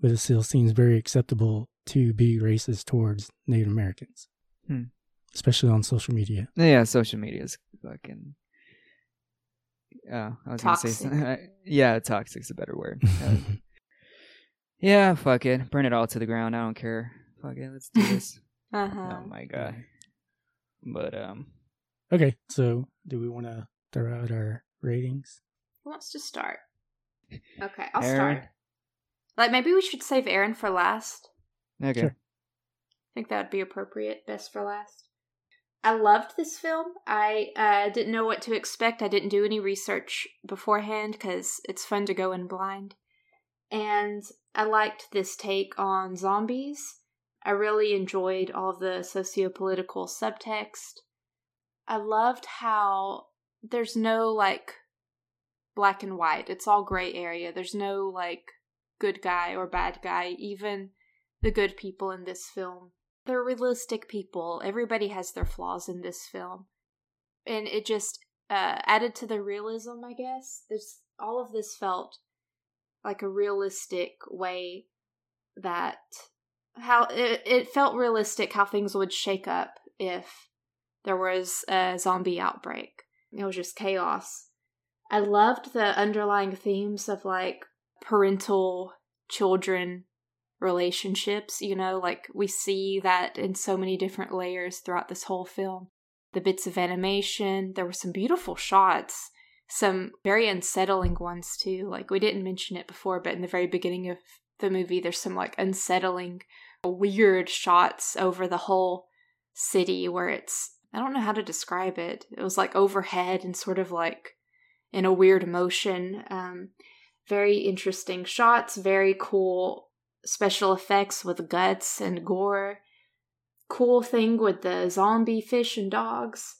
S1: But it still seems very acceptable to be racist towards Native Americans,
S2: Hmm.
S1: especially on social media.
S2: Yeah, social media is fucking. Uh, I was gonna say
S3: Toxic.
S2: something. Yeah, toxic's a better word. Uh, yeah, fuck it. Burn it all to the ground. I don't care. Fuck it. Let's do this.
S3: Uh-huh.
S2: oh my god. But um,
S1: okay, so do we want to throw out our ratings?
S3: Who wants to start? Okay, I'll
S2: Aaron?
S3: start. Like maybe we should save Aaron for last.
S2: okay.
S1: Sure.
S3: I think that would be appropriate. Best for last. I loved this film. I uh, didn't know what to expect. I didn't do any research beforehand because it's fun to go in blind. And I liked this take on zombies. I really enjoyed all the socio political subtext. I loved how there's no like black and white, it's all gray area. There's no like good guy or bad guy. Even the good people in this film. They're realistic people. Everybody has their flaws in this film. And it just uh, added to the realism, I guess. There's all of this felt like a realistic way that how it, it felt realistic how things would shake up if there was a zombie outbreak. It was just chaos. I loved the underlying themes of like parental children relationships, you know, like we see that in so many different layers throughout this whole film. The bits of animation, there were some beautiful shots, some very unsettling ones too. Like we didn't mention it before, but in the very beginning of the movie, there's some like unsettling, weird shots over the whole city where it's, I don't know how to describe it. It was like overhead and sort of like in a weird motion. Um, very interesting shots, very cool special effects with guts and gore. Cool thing with the zombie fish and dogs.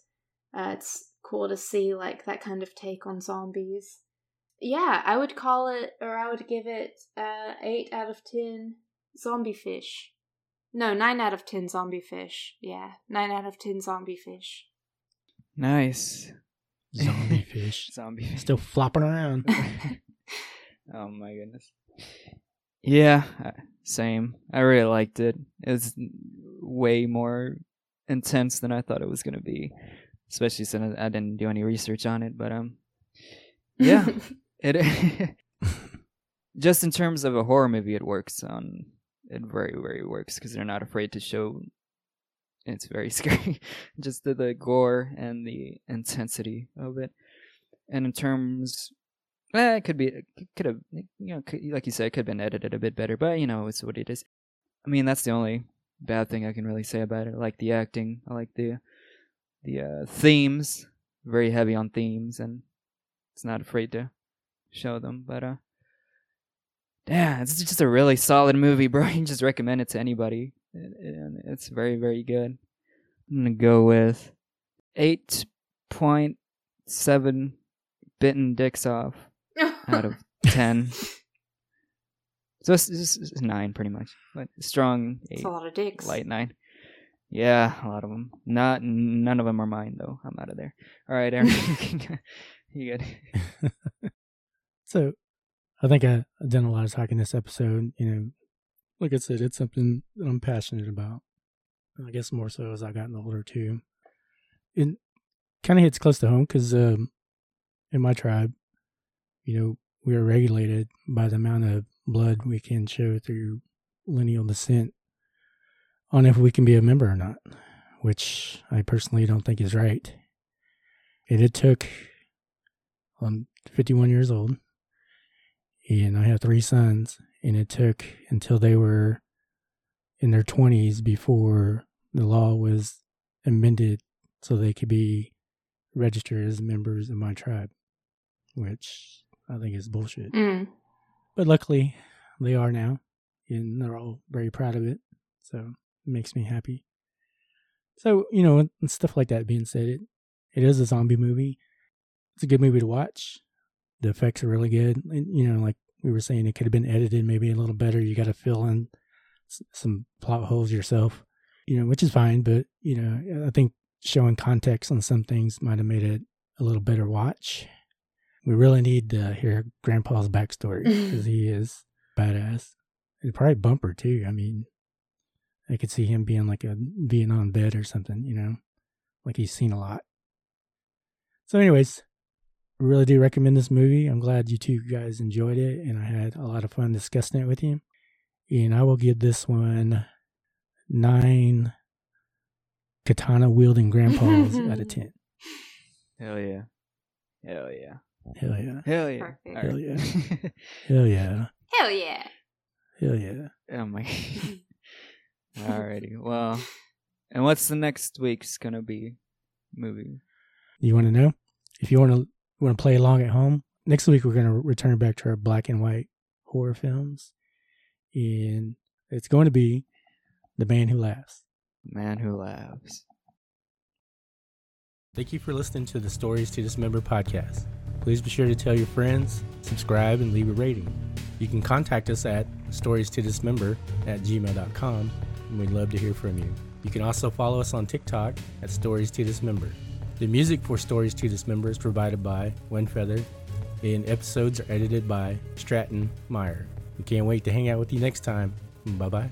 S3: Uh, it's cool to see like that kind of take on zombies. Yeah, I would call it, or I would give it uh, eight out of ten zombie fish. No, nine out of ten zombie fish. Yeah, nine out of ten zombie fish.
S2: Nice.
S1: Zombie fish.
S2: Zombie fish.
S1: Still flopping around.
S2: oh my goodness. Yeah, uh, same. I really liked it. It was way more intense than I thought it was going to be, especially since I didn't do any research on it. But um, yeah, it just in terms of a horror movie, it works on it very very works because they're not afraid to show. It's very scary, just the, the gore and the intensity of it. And in terms Eh, it could be, it could have, you know, could, like you said, it could have been edited a bit better, but you know, it's what it is. I mean, that's the only bad thing I can really say about it. I like the acting, I like the the uh, themes, very heavy on themes, and it's not afraid to show them. But uh, yeah, it's just a really solid movie, bro. You can just recommend it to anybody, and it's very, very good. I'm gonna go with eight point seven bitten dicks off out of ten. So it's, it's, it's nine, pretty much. But strong eight,
S3: It's a lot of dicks.
S2: light nine. Yeah, a lot of them. Not none of them are mine though. I'm out of there. All right, Aaron, you good?
S1: So, I think I, I've done a lot of talking this episode. You know, like I said, it's something that I'm passionate about. I guess more so as I've gotten older too. It kind of hits close to home because um, in my tribe, you know, we are regulated by the amount of blood we can show through lineal descent on if we can be a member or not, which I personally don't think is right. And it took, I'm 51 years old, and I have three sons, and it took until they were in their 20s before the law was amended so they could be registered as members of my tribe, which I think is bullshit.
S3: Mm.
S1: But luckily, they are now, and they're all very proud of it. So it makes me happy. So you know, and stuff like that being said, it it is a zombie movie. It's a good movie to watch. The effects are really good. And, you know, like we were saying, it could have been edited maybe a little better. You got to fill in s- some plot holes yourself, you know, which is fine. But you know, I think showing context on some things might have made it a little better watch. We really need to hear Grandpa's backstory because he is badass. And probably Bumper too. I mean, I could see him being like a Vietnam vet or something, you know, like he's seen a lot. So, anyways, really do recommend this movie. I'm glad you two guys enjoyed it, and I had a lot of fun discussing it with you. And I will give this one nine katana wielding grandpas out of ten.
S2: Hell yeah. Hell yeah.
S1: Hell yeah.
S2: Hell yeah.
S3: Perfect.
S1: Hell yeah. Hell yeah.
S3: Hell yeah.
S1: Hell yeah.
S2: oh my. Alrighty. Well, and what's the next week's gonna be movie?
S1: You want to know? If you want to want to play along at home, next week we're going to return back to our black and white horror films, and it's going to be The Man Who Laughs.
S2: The Man Who Laughs.
S1: Thank you for listening to the Stories to Dismember podcast. Please be sure to tell your friends, subscribe, and leave a rating. You can contact us at stories to dismember at gmail.com, and we'd love to hear from you. You can also follow us on TikTok at Stories to Dismember. The music for Stories to Dismember is provided by Windfeather, and episodes are edited by Stratton Meyer. We can't wait to hang out with you next time. Bye bye.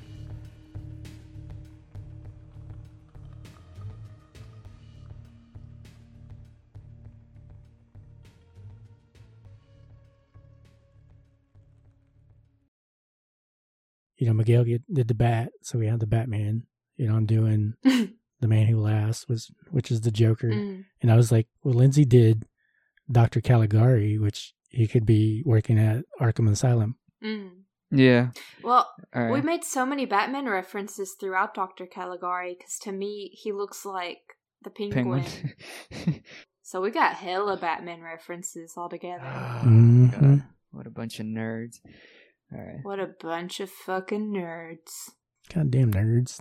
S1: You know, Miguel get, did the bat, so we had the Batman. You know, I'm doing the Man Who Laughs, was which is the Joker,
S3: Mm.
S1: and I was like, well, Lindsay did Doctor Caligari, which he could be working at Arkham Asylum.
S3: Mm.
S2: Yeah.
S3: Well,
S2: All right.
S3: we made so many Batman references throughout Dr. Caligari because to me, he looks like the penguin.
S2: Penguin.
S3: So we got hella Batman references all together.
S2: Oh,
S1: Mhm.
S2: What a bunch of nerds. All right.
S3: What a bunch of fucking nerds.
S1: Goddamn nerds.